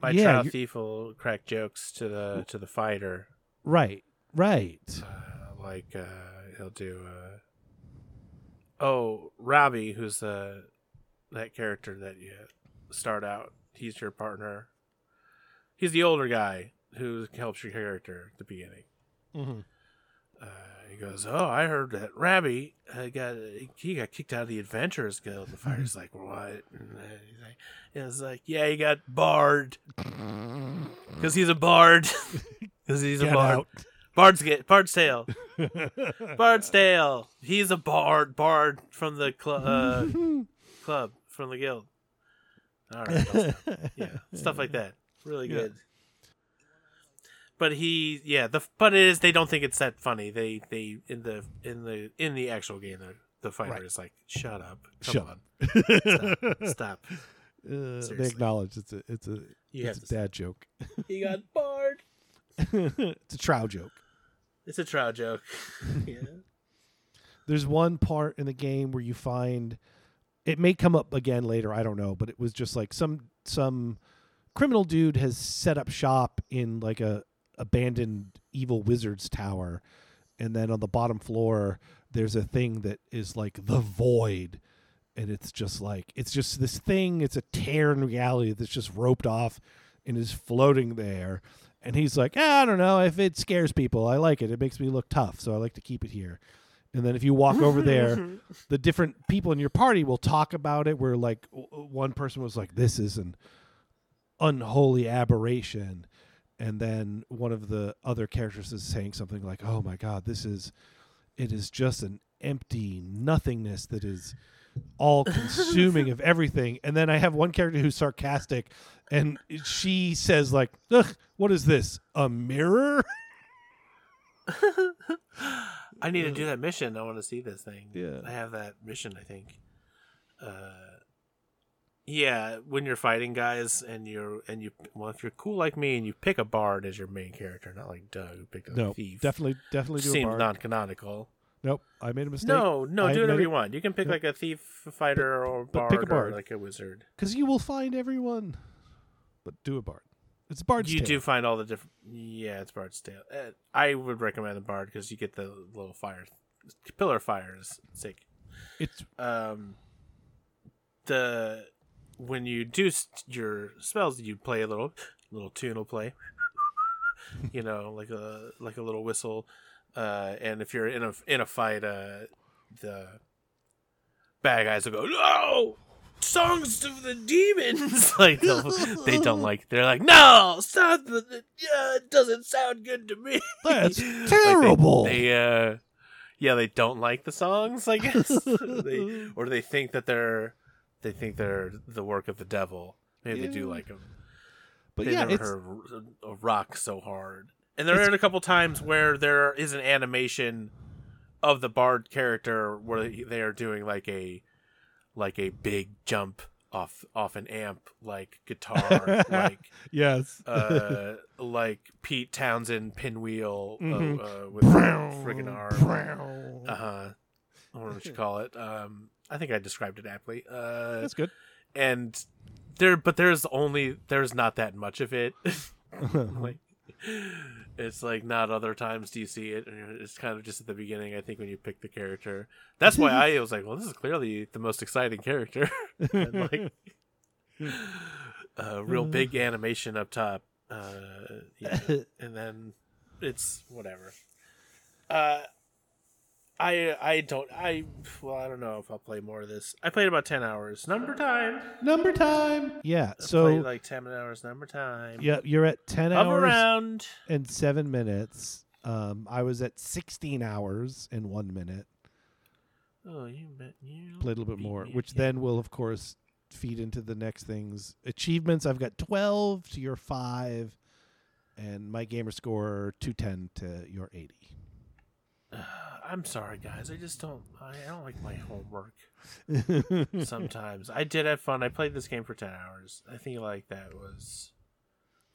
my Yeah, trow thief will crack jokes to the to the fighter. right, right. Uh, like uh, he'll do. Uh, oh, Rabbie, who's the that character that you start out. He's your partner. He's the older guy who helps your character at the beginning. Mm-hmm. Uh, he goes, "Oh, I heard that Rabbie uh, got he got kicked out of the Adventurers Guild." The fighter's like, "What?" And uh, he's like, and it's like, "Yeah, he got barred (laughs) because he's a bard. (laughs) Because he's a bard. out. Bard's get Bard's tale. (laughs) Bard's tale. He's a bard. Bard from the club. Uh, club from the guild. All right, (laughs) yeah, stuff like that. Really Yeah. good. But he, yeah, the but it is. They don't think it's that funny. They they in the in the in the actual game, the the fighter Right. is like, "Shut up, come Shut on, stop, (laughs) stop." Uh, they acknowledge it's a it's a You it's a dad joke. he got barred. (laughs) it's a trow joke. It's a trout joke. yeah. There's one part in the game where you find it may come up again later, I don't know, but it was just like some some criminal dude has set up shop in like a abandoned evil wizard's tower. And then on the bottom floor there's a thing that is like the void. And it's just like it's just this thing it's a tear in reality that's just roped off and is floating there. And he's like ah, i don't know. If it scares people i like it. It makes me look tough so i like to keep it here and then if you walk over there (laughs) the different people in your party will talk about it where like w- one person was like this is an unholy aberration. And then one of the other characters is saying something like oh my god this is it is just an empty nothingness that is all (laughs) consuming of everything. And then i have one character who's sarcastic and she says like Ugh, what is this a mirror (laughs) I need to do that mission. I want to see this thing. Yeah. I have that mission. I think. Uh, yeah, when you're fighting guys and you're and you well, if you're cool like me and you pick a bard as your main character, not like Doug who picked a no thief. definitely definitely do seems non-canonical. nope i made a mistake No, no, I do whatever you want. You can pick Yep. like a thief, fighter, or but bard, pick a or bard. like a wizard. because you will find everyone but do a bard it's bard's you Tale. do find all the different. Yeah, it's Bard's Tale. Uh, I would recommend the Bard because you get the little fire, pillar fire is sick. it's Um, the when you do st- your spells, you play a little little tune will play. (laughs) you know, like a like a little whistle. Uh, and if you're in a in a fight, uh, the bad guys will go no songs of the demons. (laughs) Like they don't like they're like no stop the, the yeah it doesn't sound good to me. (laughs) That's Like, they- terrible. they, uh yeah they don't like the songs i (laughs) guess. They, or they think that they're they think they're the work of the devil. Maybe they do like them but they yeah never it's heard a rock so hard. And there are a couple times where there is an animation of the bard character where they are doing like a like a big jump off off an amp like guitar (laughs) like yes uh like Pete Townshend pinwheel Mhm. uh, uh, with friggin' arm. Uh huh. I don't know what you call it. Um, I think I described it aptly. Uh, that's good and there but there's only there's not that much of it (laughs) like it's like not other times do you see it it's kind of just at the beginning i think when you pick the character. That's why i was like well this is clearly the most exciting character. (laughs) And like a real big animation up top uh yeah. And then it's whatever. Uh I I don't I well I don't know if I'll play more of this. I played about ten hours. Number time. number time yeah I so played like ten hours. Number time. yeah you're at 10 Of hours around. and 7 minutes um i was at 16 hours and 1 minute Oh, you bet you played a little bit more which again. then will of course feed into the next things achievements i've got 12 to your 5 and my gamer score 210 to your 80 (sighs) I'm sorry, guys. I just don't. I don't like my homework. (laughs) Sometimes I did have fun. I played this game for ten hours. I think like that was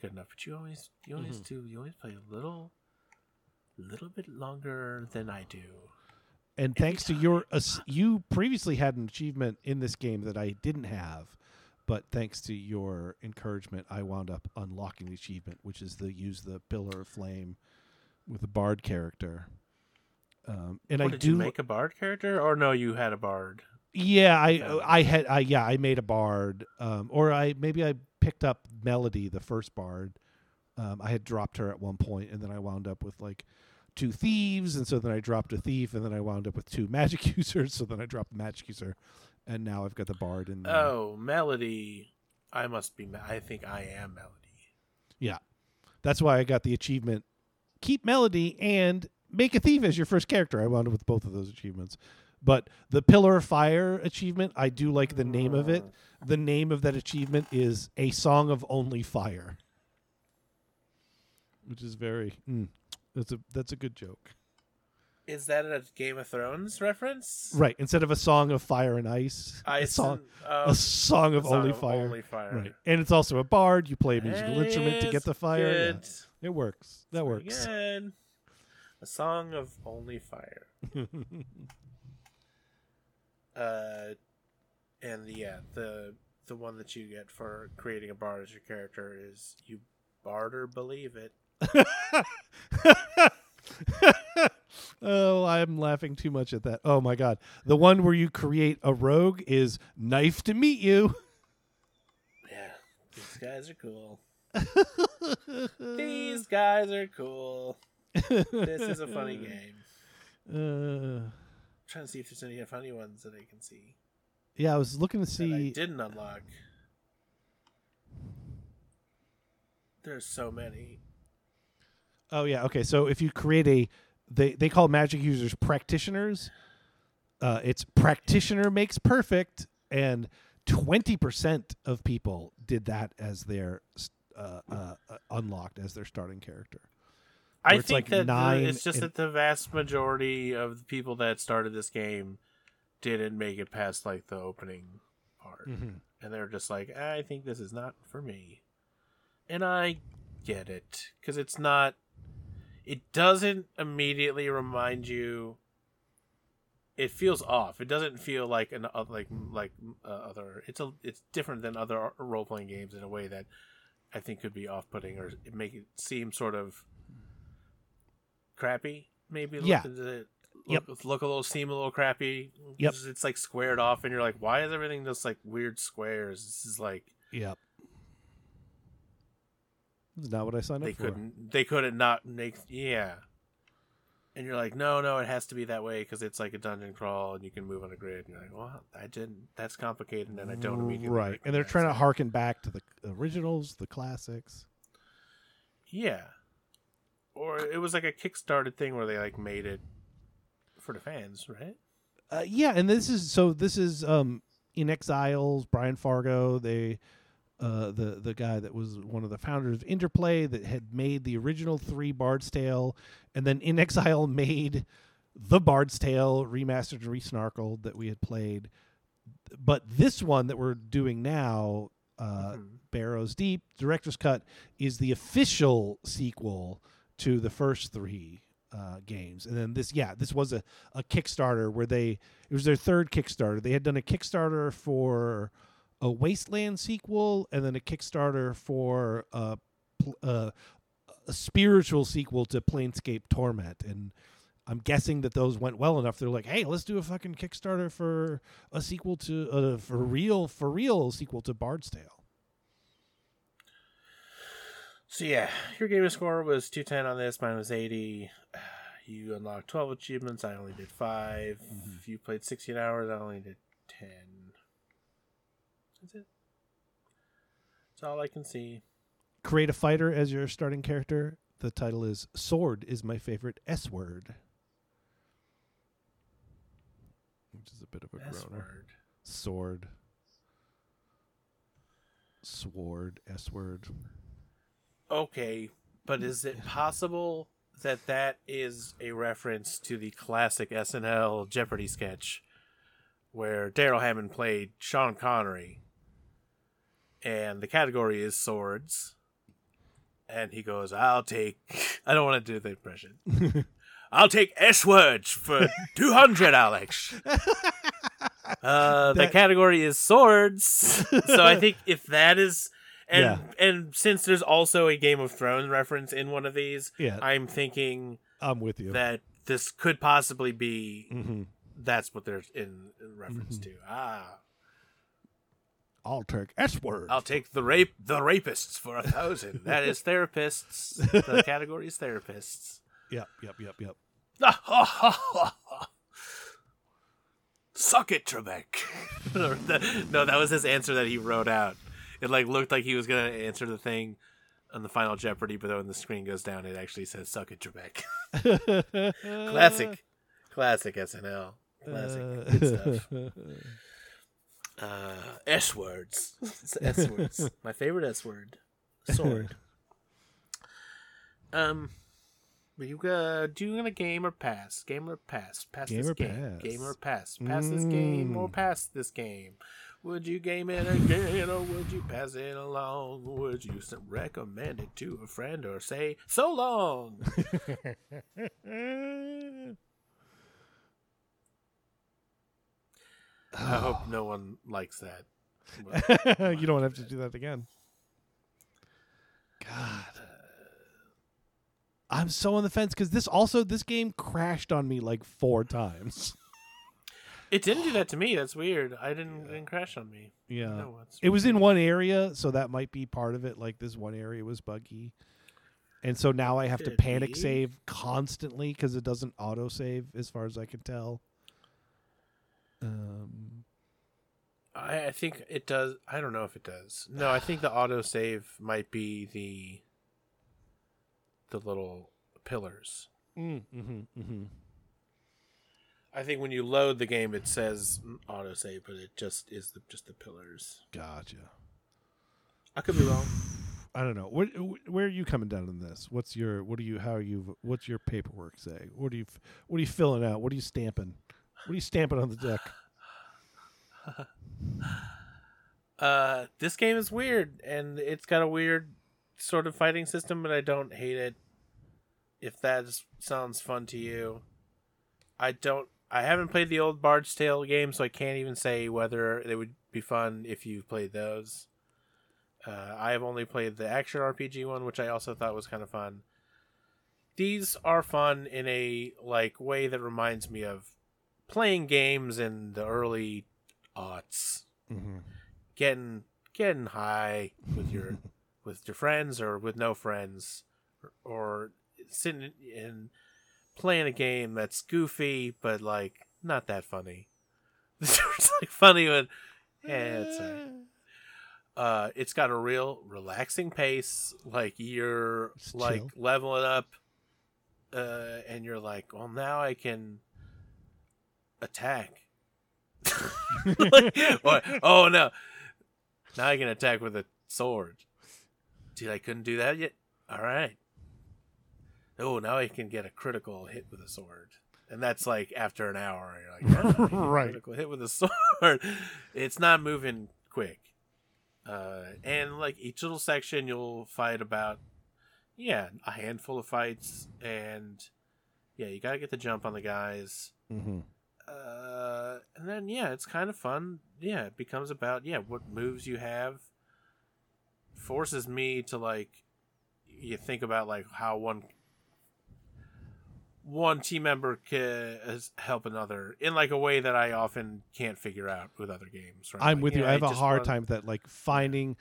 good enough. But you always, you always Mhm. do. You always play a little, little bit longer than I do. and thanks to your you previously had an achievement in this game that I didn't have but thanks to your encouragement I wound up unlocking the achievement which is the use the pillar of flame with the bard character um, and What, I did do you make a bard character, or no? You had a bard. yeah I Yeah. I had I yeah I made a bard um, or I maybe I picked up Melody the first bard um, I had dropped her at one point and then I wound up with like two thieves and so then I dropped a thief and then I wound up with two (laughs) magic users so then I dropped the magic user and now I've got the bard and the, Oh, Melody. I must be. I think I am Melody. yeah that's why I got the achievement keep Melody and make a thief as your first character I wound up with both of those achievements but the pillar of fire achievement I do like the name of it the name of that achievement is a song of only fire which is very mm, that's a that's a good joke Is that a Game of Thrones reference? Right. Instead of a song of fire and ice, I a song, oh, a song of a song only of fire. Only fire. Right. And it's also a bard. You play a musical instrument to get the fire. Yeah. It works. That works. Good. A song of only fire. (laughs) Uh, and yeah, the the one that you get for creating a bard as your character is you barter believe it. (laughs) oh, I'm laughing too much at that. Oh my god. The one where you create a rogue is knife to meet you. Yeah, these guys are cool. (laughs) These guys are cool. This is a funny (laughs) game. Uh, trying to see if there's any funny ones that I can see yeah, I was looking to that I see. didn't unlock. There's so many. Oh yeah, okay. So if you create a, they they call magic users practitioners. Uh, it's practitioner makes perfect, and twenty percent of people did that as their uh, uh, uh, unlocked as their starting character. I think like that the- it's just and- that the vast majority of the people that started this game didn't make it past like the opening part, Mhm. and they're just like, I think this is not for me, and I get it because it's not. It doesn't immediately remind you. It feels off. It doesn't feel like an uh, like like uh, other. It's a it's different than other role playing games in a way that I think could be off putting or make it seem sort of crappy. Maybe look, Yeah. at it- Yep. look, look a little seem a little crappy. Yep. It's- It's like squared off, and you're like, why is everything just like weird squares? This is like Yep. This is not what I signed they up for. They couldn't they couldn't not make yeah. And you're like, no, no, it has to be that way because it's like a dungeon crawl and you can move on a grid. And you're like, well, I didn't. That's complicated, and I don't immediately. right, and they're trying to harken back to the originals, the classics. Yeah. Or it was like a Kickstarter thing where they like made it for the fans, right? Uh, yeah, and this is so. This is um in inXile's, Brian Fargo. They, uh, the the guy that was one of the founders of Interplay that had made the original three Bard's Tale, and then inXile made the Bard's Tale remastered and resnarkled that we had played. But this one that we're doing now, uh, Mhm. Barrows Deep director's cut is the official sequel to the first three uh, games, and then this yeah this was a, a Kickstarter where they it was their third Kickstarter. They had done a Kickstarter for a Wasteland sequel, and then a Kickstarter for a, pl- uh, a spiritual sequel to Planescape Torment, and I'm guessing that those went well enough. They're like, hey, let's do a fucking Kickstarter for a sequel to uh, for real for real sequel to Bard's Tale. So yeah, your gamer score was 210 on this. Mine was 80. (sighs) You unlocked 12 achievements. I only did 5. Mm-hmm. If you played 16 hours, I only did 10. That's it. That's all I can see. create a fighter as your starting character. The title is Sword is my favorite S word. Which is a bit of a S groaner. word. Sword. Sword, S word. Okay, but is it possible that that is a reference to the classic SNL Jeopardy sketch where Darrell Hammond played Sean Connery and the category is swords and he goes, I'll take (laughs) I don't want to do the impression. (laughs) I'll take S words for (laughs) 200, Alex. Uh, the category is swords. so I think if that is and Yeah. and since there's also a Game of Thrones reference in one of these, Yeah, I'm thinking I'm with you. that this could possibly be hmm that's what there's in, in reference Mhm. to. Ah, I'll take S word. I'll take the rape the rapists for a thousand. that is therapists. The (laughs) category is therapists. Yep, yep, yep, yep. (laughs) Suck it, Trebek. (laughs) No, that was his answer that he wrote out. It like looked like he was gonna answer the thing on the final Jeopardy, but then when the screen goes down, it actually says "Suck it, Trebek." (laughs) Classic, classic SNL. Classic, good stuff. (laughs) Uh, S words. It's S words. (laughs) My favorite S word. Sword. Um. But you uh, doing a game or pass? Game or pass? Pass Game this game. pass? Game or pass? Pass this game or Mm. pass this game? Would you game it again or would you pass it along? Would you recommend it to a friend or say so long? (laughs) I hope no one likes that. But- (laughs) you don't have to do that again. God. I'm so on the fence because this also this game crashed on me like four times. It didn't do that to me. (sighs) That's weird. I didn't, didn't crash on me. Yeah. No, It was in one area, so that might be part of it. Like this one area was buggy. And so now I have to panic be. save constantly because it doesn't auto save as far as I can tell. Um, I, I think it does. I don't know if it does. No, I think the (sighs) autosave might be the the little pillars. mm, hmm hmm I think when you load the game, it says autosave, but it just is the just the pillars. Gotcha. I could be wrong. (sighs) I don't know. Where, where are you coming down on this? What's your what are you how are you what's your paperwork say? What are you what are you filling out? What are you stamping? What are you stamping on the deck? (laughs) Uh, this game is weird, and it's got a weird sort of fighting system, but I don't hate it. If that is- sounds fun to you, I don't. I haven't played the old Bard's Tale game, so I can't even say whether they would be fun if you played those. Uh, I have only played the action RPG one, which I also thought was kind of fun. These are fun in a like way that reminds me of playing games in the early aughts Mm-hmm. getting getting high with your (laughs) with your friends or with no friends or, or sitting and playing a game that's goofy but like not that funny. (laughs) It's like funny when yeah it's alright. uh it's got a real relaxing pace like you're It's like chill. leveling up uh and you're like well now i can attack. (laughs) Like, (laughs) oh no. Now i can attack with a sword. Dude i couldn't do that yet? All right oh now i can get a critical hit with a sword and that's like after an hour you're like "Ah, (laughs) I can get a Right. critical hit with a (laughs) sword it's not moving quick uh, and like each little section you'll fight about yeah a handful of fights and yeah you gotta get the jump on the guys Mm-hmm. uh, and then yeah, it's kind of fun. Yeah, it becomes about yeah what moves you have. Forces me to like, you think about like how one one team member can help another in like a way that I often can't figure out with other games. Right? I'm Like, with you. yeah, I have a hard want- time that, like finding.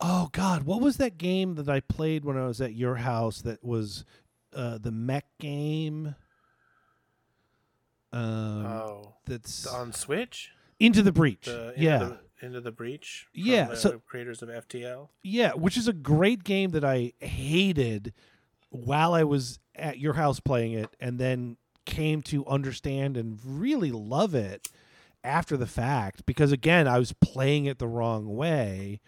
Oh God, what was that game that I played when I was at your house? That was uh, the mech game. Um, Oh, that's on Switch. into the breach. The, into yeah, the, into the breach. Yeah, so- creators of FTL. yeah, which is a great game that I hated while I was at your house playing it, and then came to understand and really love it after the fact because again I was playing it the wrong way,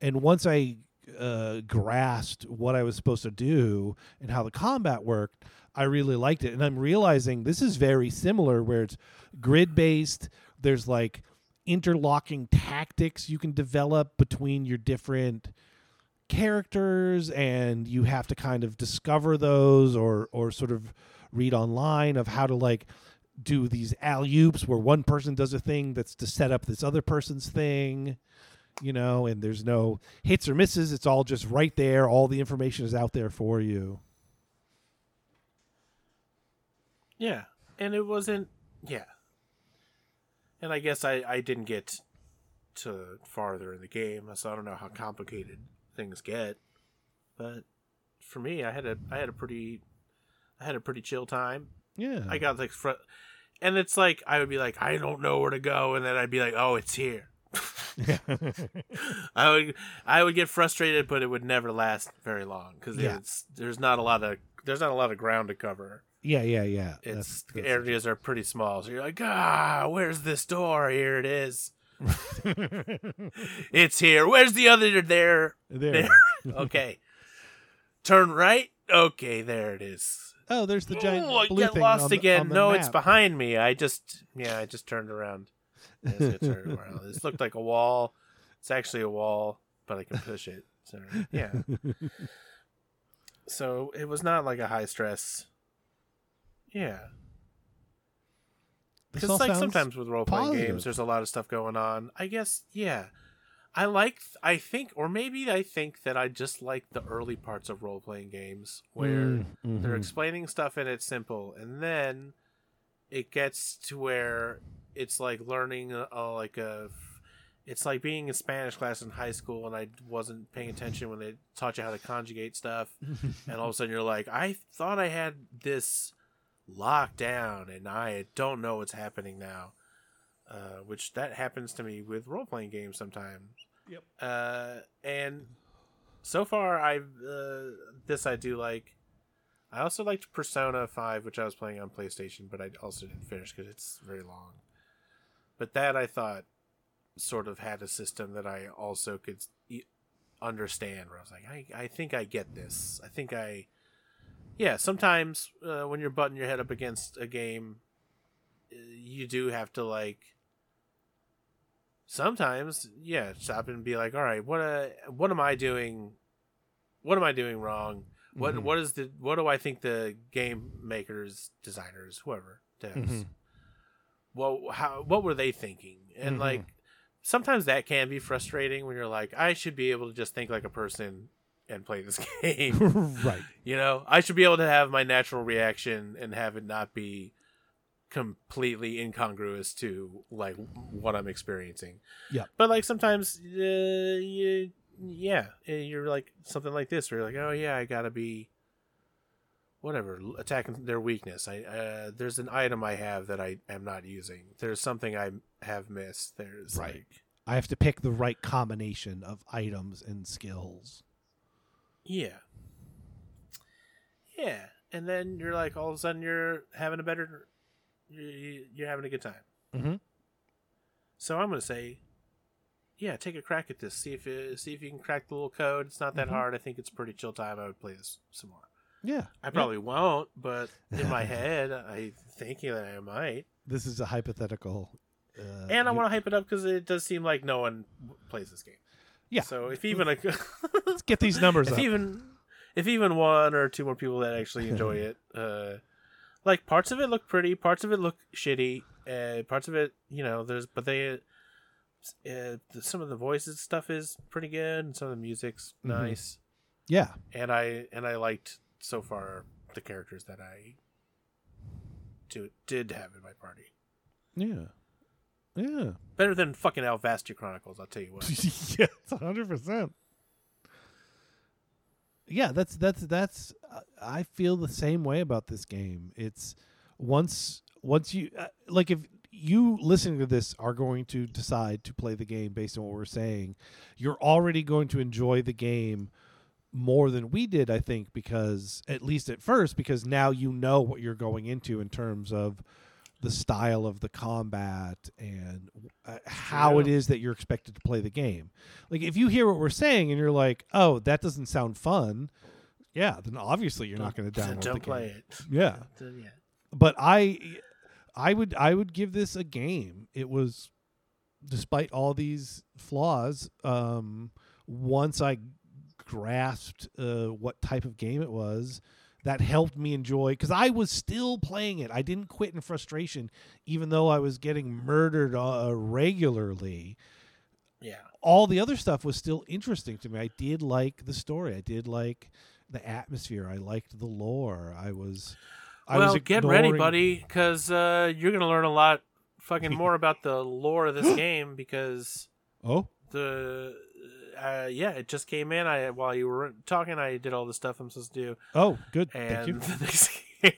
and once I uh, grasped what I was supposed to do and how the combat worked, I really liked it. And I'm realizing this is very similar, where it's grid based. There's like interlocking tactics you can develop between your different characters and you have to kind of discover those or or sort of read online of how to like do these alley oops where one person does a thing that's to set up this other person's thing you know and there's no hits or misses. It's all just right there. All the information is out there for you. Yeah, and it wasn't. Yeah, and I guess I I didn't get to farther in the game, so I don't know how complicated things get. But for me, I had a I had a pretty I had a pretty chill time. yeah I got like fr- and it's like I would be like I don't know where to go, and then I'd be like, oh, it's here. (laughs) (laughs) I would I would get frustrated, but it would never last very long because Yeah. it's there's not a lot of there's not a lot of ground to cover. yeah yeah yeah It's That's- that's- areas are pretty small, so you're like, ah, where's this door? Here it is. (laughs) It's here. Where's the other there? there There. (laughs) Okay. Turn right. Okay, there it is. oh, there's the giant Ooh, I blue get thing lost again. the no, it's behind me. I just yeah, I just turned around. Yes, turned (laughs) around. This looked like a wall. It's actually a wall, but I can push it. So yeah. so it was not like a high stress. Yeah. Because like sounds sometimes with role playing games, there's a lot of stuff going on. I guess yeah. I like I think or maybe I think that I just like the early parts of role playing games where Mm, they're mhm. explaining stuff and it's simple and then it gets to where it's like learning a, a- like a it's like being in spanish class in high school and i wasn't paying attention when they taught you how to conjugate stuff (laughs) and all of a sudden you're like i thought i had this locked down and i don't know what's happening now uh, which that happens to me with role-playing games sometimes Yep. uh, and so far i've uh, this i do like I also liked Persona 5, which I was playing on PlayStation, but I also didn't finish because it's very long. But that I thought sort of had a system that I also could understand, where I was like, I, I think I get this. I think I. Yeah, sometimes uh, when you're butting your head up against a game, uh, you do have to, like. Sometimes, yeah, stop and be like, all right, what, uh, what am I doing? What am I doing wrong? What Mhm. what is the what do I think the game makers, designers, whoever devs, Mhm. well how what were they thinking? And Mhm. like sometimes that can be frustrating when you're like, I should be able to just think like a person and play this (laughs) game. right. you know, I should be able to have my natural reaction and have it not be completely incongruous to like what I'm experiencing. Yeah. But like sometimes, uh, you, yeah, you're like something like this where you're like, oh yeah, I gotta be whatever attacking their weakness. I uh, there's an item I have that I am not using. There's something I have missed. There's Right. like I have to pick the right combination of items and skills. Yeah. Yeah, and then you're like, all of a sudden, you're having a better, you're, you're having a good time. Mhm. So I'm gonna say, yeah, take a crack at this. See if it, see if you can crack the little code. It's not that Mhm. hard. I think it's pretty chill time. I would play this some more. Yeah. I probably won't, but in my (laughs) head, I thinking that I might. This is a hypothetical. Uh, And I want to hype it up because it does seem like no one plays this game. Yeah. So if even a (laughs) Let's get these numbers if up. even if even one or two more people that actually enjoy (laughs) it uh like parts of it look pretty parts of it look shitty uh parts of it you know there's but they uh, some of the voices stuff is pretty good and some of the music's Mhm. nice yeah. and i and i liked so far the characters that i do, did have in my party Yeah. Yeah. better than fucking Alvastia Chronicles i'll tell you what (laughs) yes, hundred percent. Yeah, that's that's that's. Uh, I feel the same way about this game. It's once once you uh, like if you listening to this are going to decide to play the game based on what we're saying, you're already going to enjoy the game more than we did. I think because at least at first, because now you know what you're going into in terms of the style of the combat and uh, how it Yeah. is that you're expected to play the game. Like if you hear what we're saying and you're like, "Oh, that doesn't sound fun," yeah, then obviously you're not going to download don't the play game. it Yeah, yeah but I, I would I would give this a game. It was, despite all these flaws, um, once I grasped uh, what type of game it was, that helped me enjoy because I was still playing it. I didn't quit in frustration, even though I was getting murdered uh, regularly. yeah All the other stuff was still interesting to me. I did like the story. I did like the atmosphere. I liked the lore. I was. I well, was get ready, buddy, because uh, you're gonna learn a lot, fucking (laughs) more about the lore of this game because Oh, the uh, yeah, it just came in. I while you were talking, I did all the stuff I'm supposed to do, oh, good. Thank you. (laughs) the next game,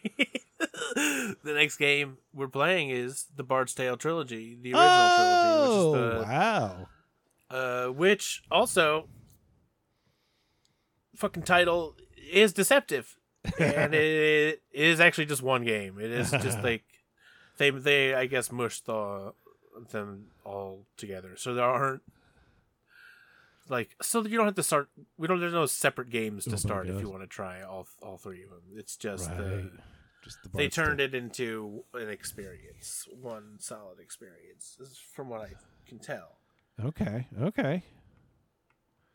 (laughs) the next game we're playing is the Bard's Tale trilogy, the original oh, trilogy, which is the wow. uh, which also fucking title is deceptive, and (laughs) it is actually just one game. It is just like they they I guess mushed the, them all together, so there aren't like so you don't have to start. We don't. There's no separate games Oh to my start if you want to try all all three of them. It's just right. the Just the they turned stick. it into an experience, one solid experience, from what I can tell. Okay. Okay.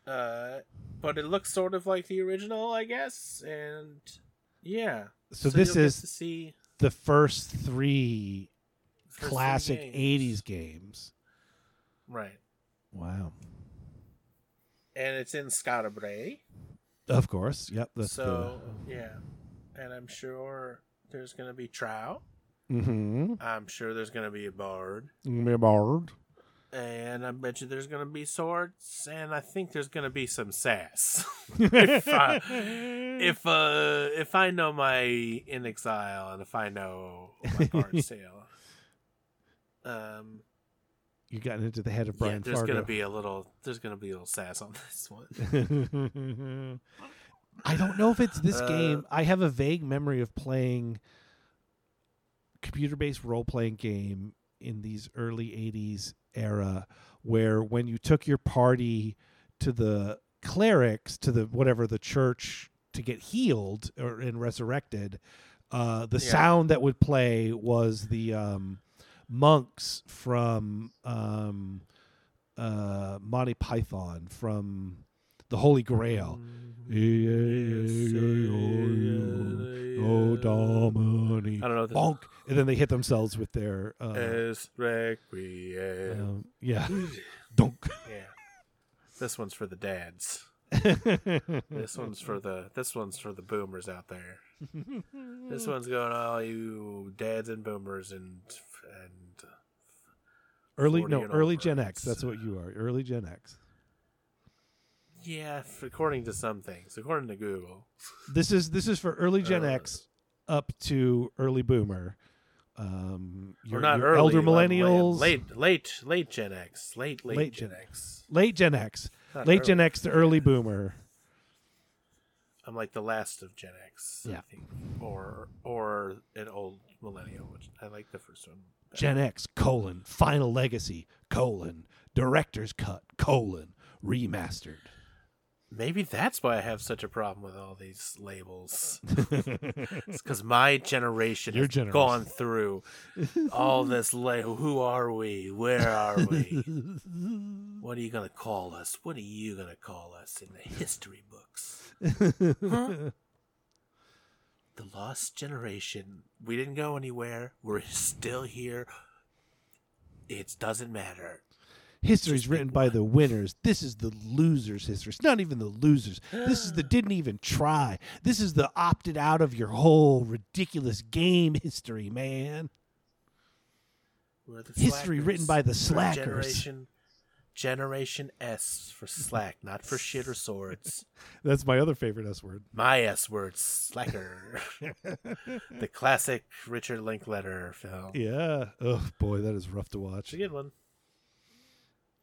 Uh, but it looks sort of like the original, I guess, and yeah. So, this is to see the first three first three classic games. 80s games. right? Wow. And it's in Skara Brae, Of course. Yep. That's so yeah. And I'm sure there's gonna be trout. Mm-hmm. I'm sure there's gonna be a bard. Bard. and I bet you there's gonna be swords, and I think there's gonna be some sass. (laughs) if I, if uh if I know my inXile and if I know my (laughs) bard's tale, um, you gotten into the head of yeah, Brian there's Fargo. gonna be a little there's gonna be a little sass on (laughs) this one. (laughs) I don't know if it's this Uh, game. I have a vague memory of playing computer-based role-playing game in these early 80s era where when you took your party to the clerics to the whatever the church to get healed or and resurrected uh the Yeah. sound that would play was the um monks from um uh Monty Python from the Holy Grail Oh, Domini. I don't know. Bonk. And then they hit themselves with their. Uh, is requiem. um, yeah. Donk. yeah, this one's for the dads. This one's for the this one's for the boomers out there. This one's going all you dads and boomers and early no early over. Gen X. That's what you are. Early Gen X. yeah, according to some things, according to Google. This is this is for early Gen Uh, X up to early Boomer. Um, Or your, not your early, elder millennials, late late late Gen X, late late, Late Gen, Gen- X, late Gen X, Not late Gen. X to early Boomer. I'm like the last of Gen X, Yeah. I think, or or an old millennial, which I like the first one. Gen X colon Final Legacy colon Director's Cut colon Remastered. Maybe that's why I have such a problem with all these labels. it's because my generation Your has generation. gone through all this label. Who are we? Where are we? What are you gonna call us? What are you gonna call us in the history books? Huh? The lost generation. We didn't go anywhere. We're still here. It doesn't matter. History's written by the winners. This is the losers' history. It's not even the losers. This is the (gasps) didn't even try. This is the opted out of your whole ridiculous game history, man. History written by the slackers. Generation, Generation S for slack, not for shit or swords. (laughs) That's my other favorite S word. My S word, slacker. (laughs) the classic Richard Linklater film. Yeah. Oh boy, that is rough to watch. It's a good one.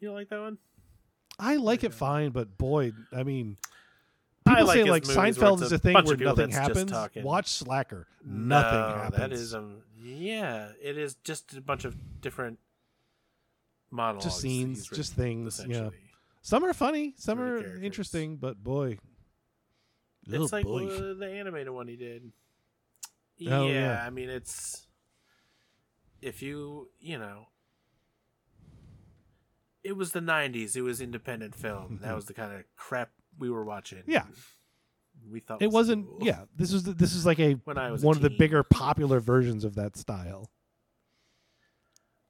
You don't like that one? I like it fine, but boy, I mean, I people like say like Seinfeld is a a thing where nothing happens. Watch Slacker. Nothing No, happens. That is um yeah, it is just a bunch of different monologues. just scenes, written, just things. Yeah. Some are funny, some are characters. interesting, but boy, It's like boy. uh, the animated one he did. Oh, yeah, yeah. I mean it's if you you know it was the '90s. It was independent film. that was the kind of crap we were watching. Yeah. we thought it was wasn't. cool. Yeah, this was the, this is like a When I was a one of the bigger popular versions of that style.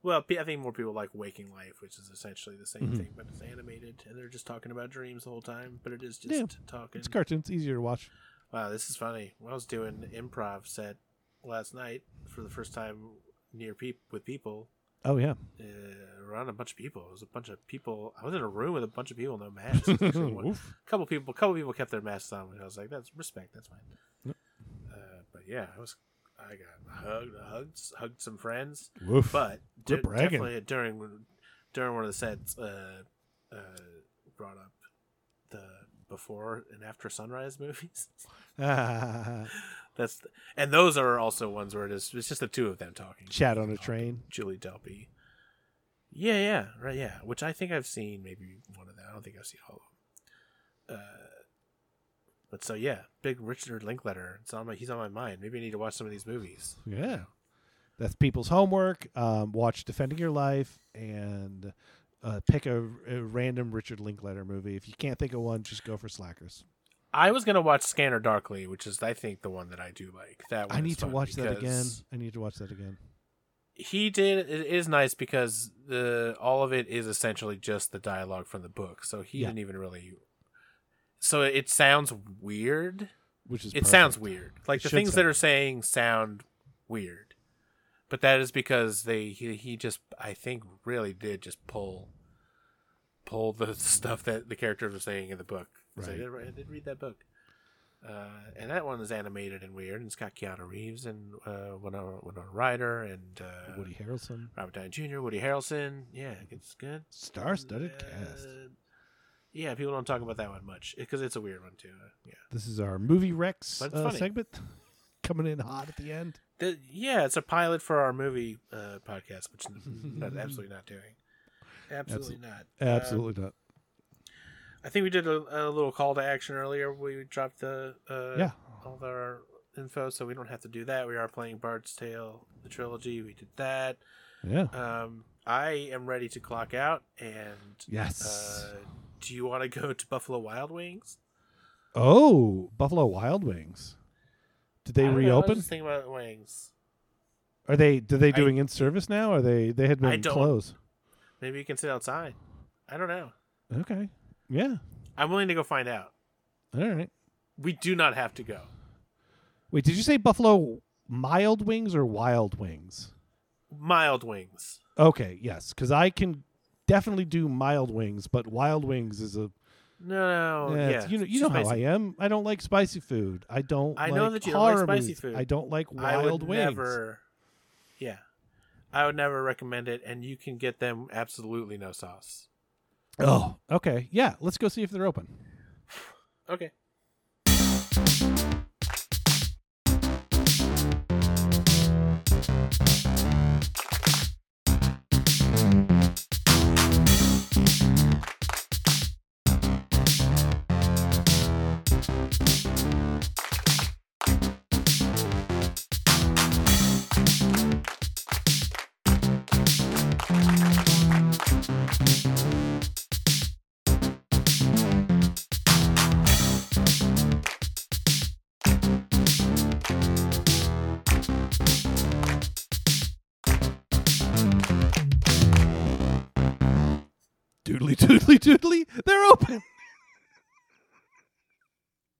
Well, I think more people like Waking Life, which is essentially the same Mhm. thing, but it's animated, and they're just talking about dreams the whole time. But it is just Yeah. talking. It's cartoons, easier to watch. Wow, this is funny. When I was doing improv set last night for the first time near peop- with people. Oh yeah, uh, around a bunch of people. It was a bunch of people. I was in a room with a bunch of people, no masks. a (laughs) couple people, a couple people kept their masks on. And I was like, "That's respect. That's fine." Yep. Uh, but yeah, I was. I got hugged, hugged, hugged some friends. Woof. But d- definitely during during one of the sets, uh, uh, brought up the before and after sunrise movies. (laughs) (laughs) That's the, and those are also ones where it is. It's just the two of them talking. Chat on a train. Julie Delpy. Yeah, yeah, right, yeah. Which I think I've seen maybe one of them. I don't think I've seen all of them. uh, but so yeah, big Richard Linklater. It's on my he's on my mind. Maybe I need to watch some of these movies. Yeah. That's people's homework. Um, watch Defending Your Life and uh, pick a, a random Richard Linklater movie. If you can't think of one, just go for Slackers. I was gonna watch Scanner Darkly, which is I think the one that I do like. That one I need to watch that again. I need to watch that again. He did. It is nice because the all of it is essentially just the dialogue from the book. So he Yeah. didn't even really. So it sounds weird. Which is It sounds weird. Like the should things sound that are saying sound weird, but that is because they he, he just I think really did just pull pull the (laughs) stuff that the characters were saying in the book. 'Cause I, Right. did, I did read that book, uh, and that one is animated and weird, and it's got Keanu Reeves and uh, Winona, Winona Ryder and uh, Woody Harrelson, Robert Downey Jr., Woody Harrelson. Yeah, it's good. star-studded Uh, cast. Yeah, people don't talk about that one much because it's a weird one too. Uh, yeah. This is our movie Rex uh, segment (laughs) coming in hot at the end. The, yeah, it's a pilot for our movie uh, podcast, which I'm (laughs) absolutely not doing. Absolutely not. Um, Absolutely not. I think we did a, a little call to action earlier. We dropped the uh, Yeah. all our info, so we don't have to do that. We are playing Bard's Tale, the trilogy. We did that. Yeah. Um, I am ready to clock out. And yes. Do you want to go to Buffalo Wild Wings? oh, Buffalo Wild Wings. Did they I don't know, I was just thinking about wings. Are they? Did they I- doing in service now? Or they? They had been closed. Maybe you can sit outside. I don't know. Okay. Yeah. I'm willing to go find out. All right. We do not have to go. Wait, did you say Buffalo mild wings or wild wings? Mild wings. Okay, yes, because I can definitely do mild wings, but wild wings is a No, no, yeah, yeah. you know you know how I am. I don't like spicy food. I don't. I know like that you don't like spicy food. I don't like I would wild wings. never. Yeah, I would never recommend it, and you can get them absolutely no sauce. Oh, okay, yeah. Let's go see if they're open. Okay.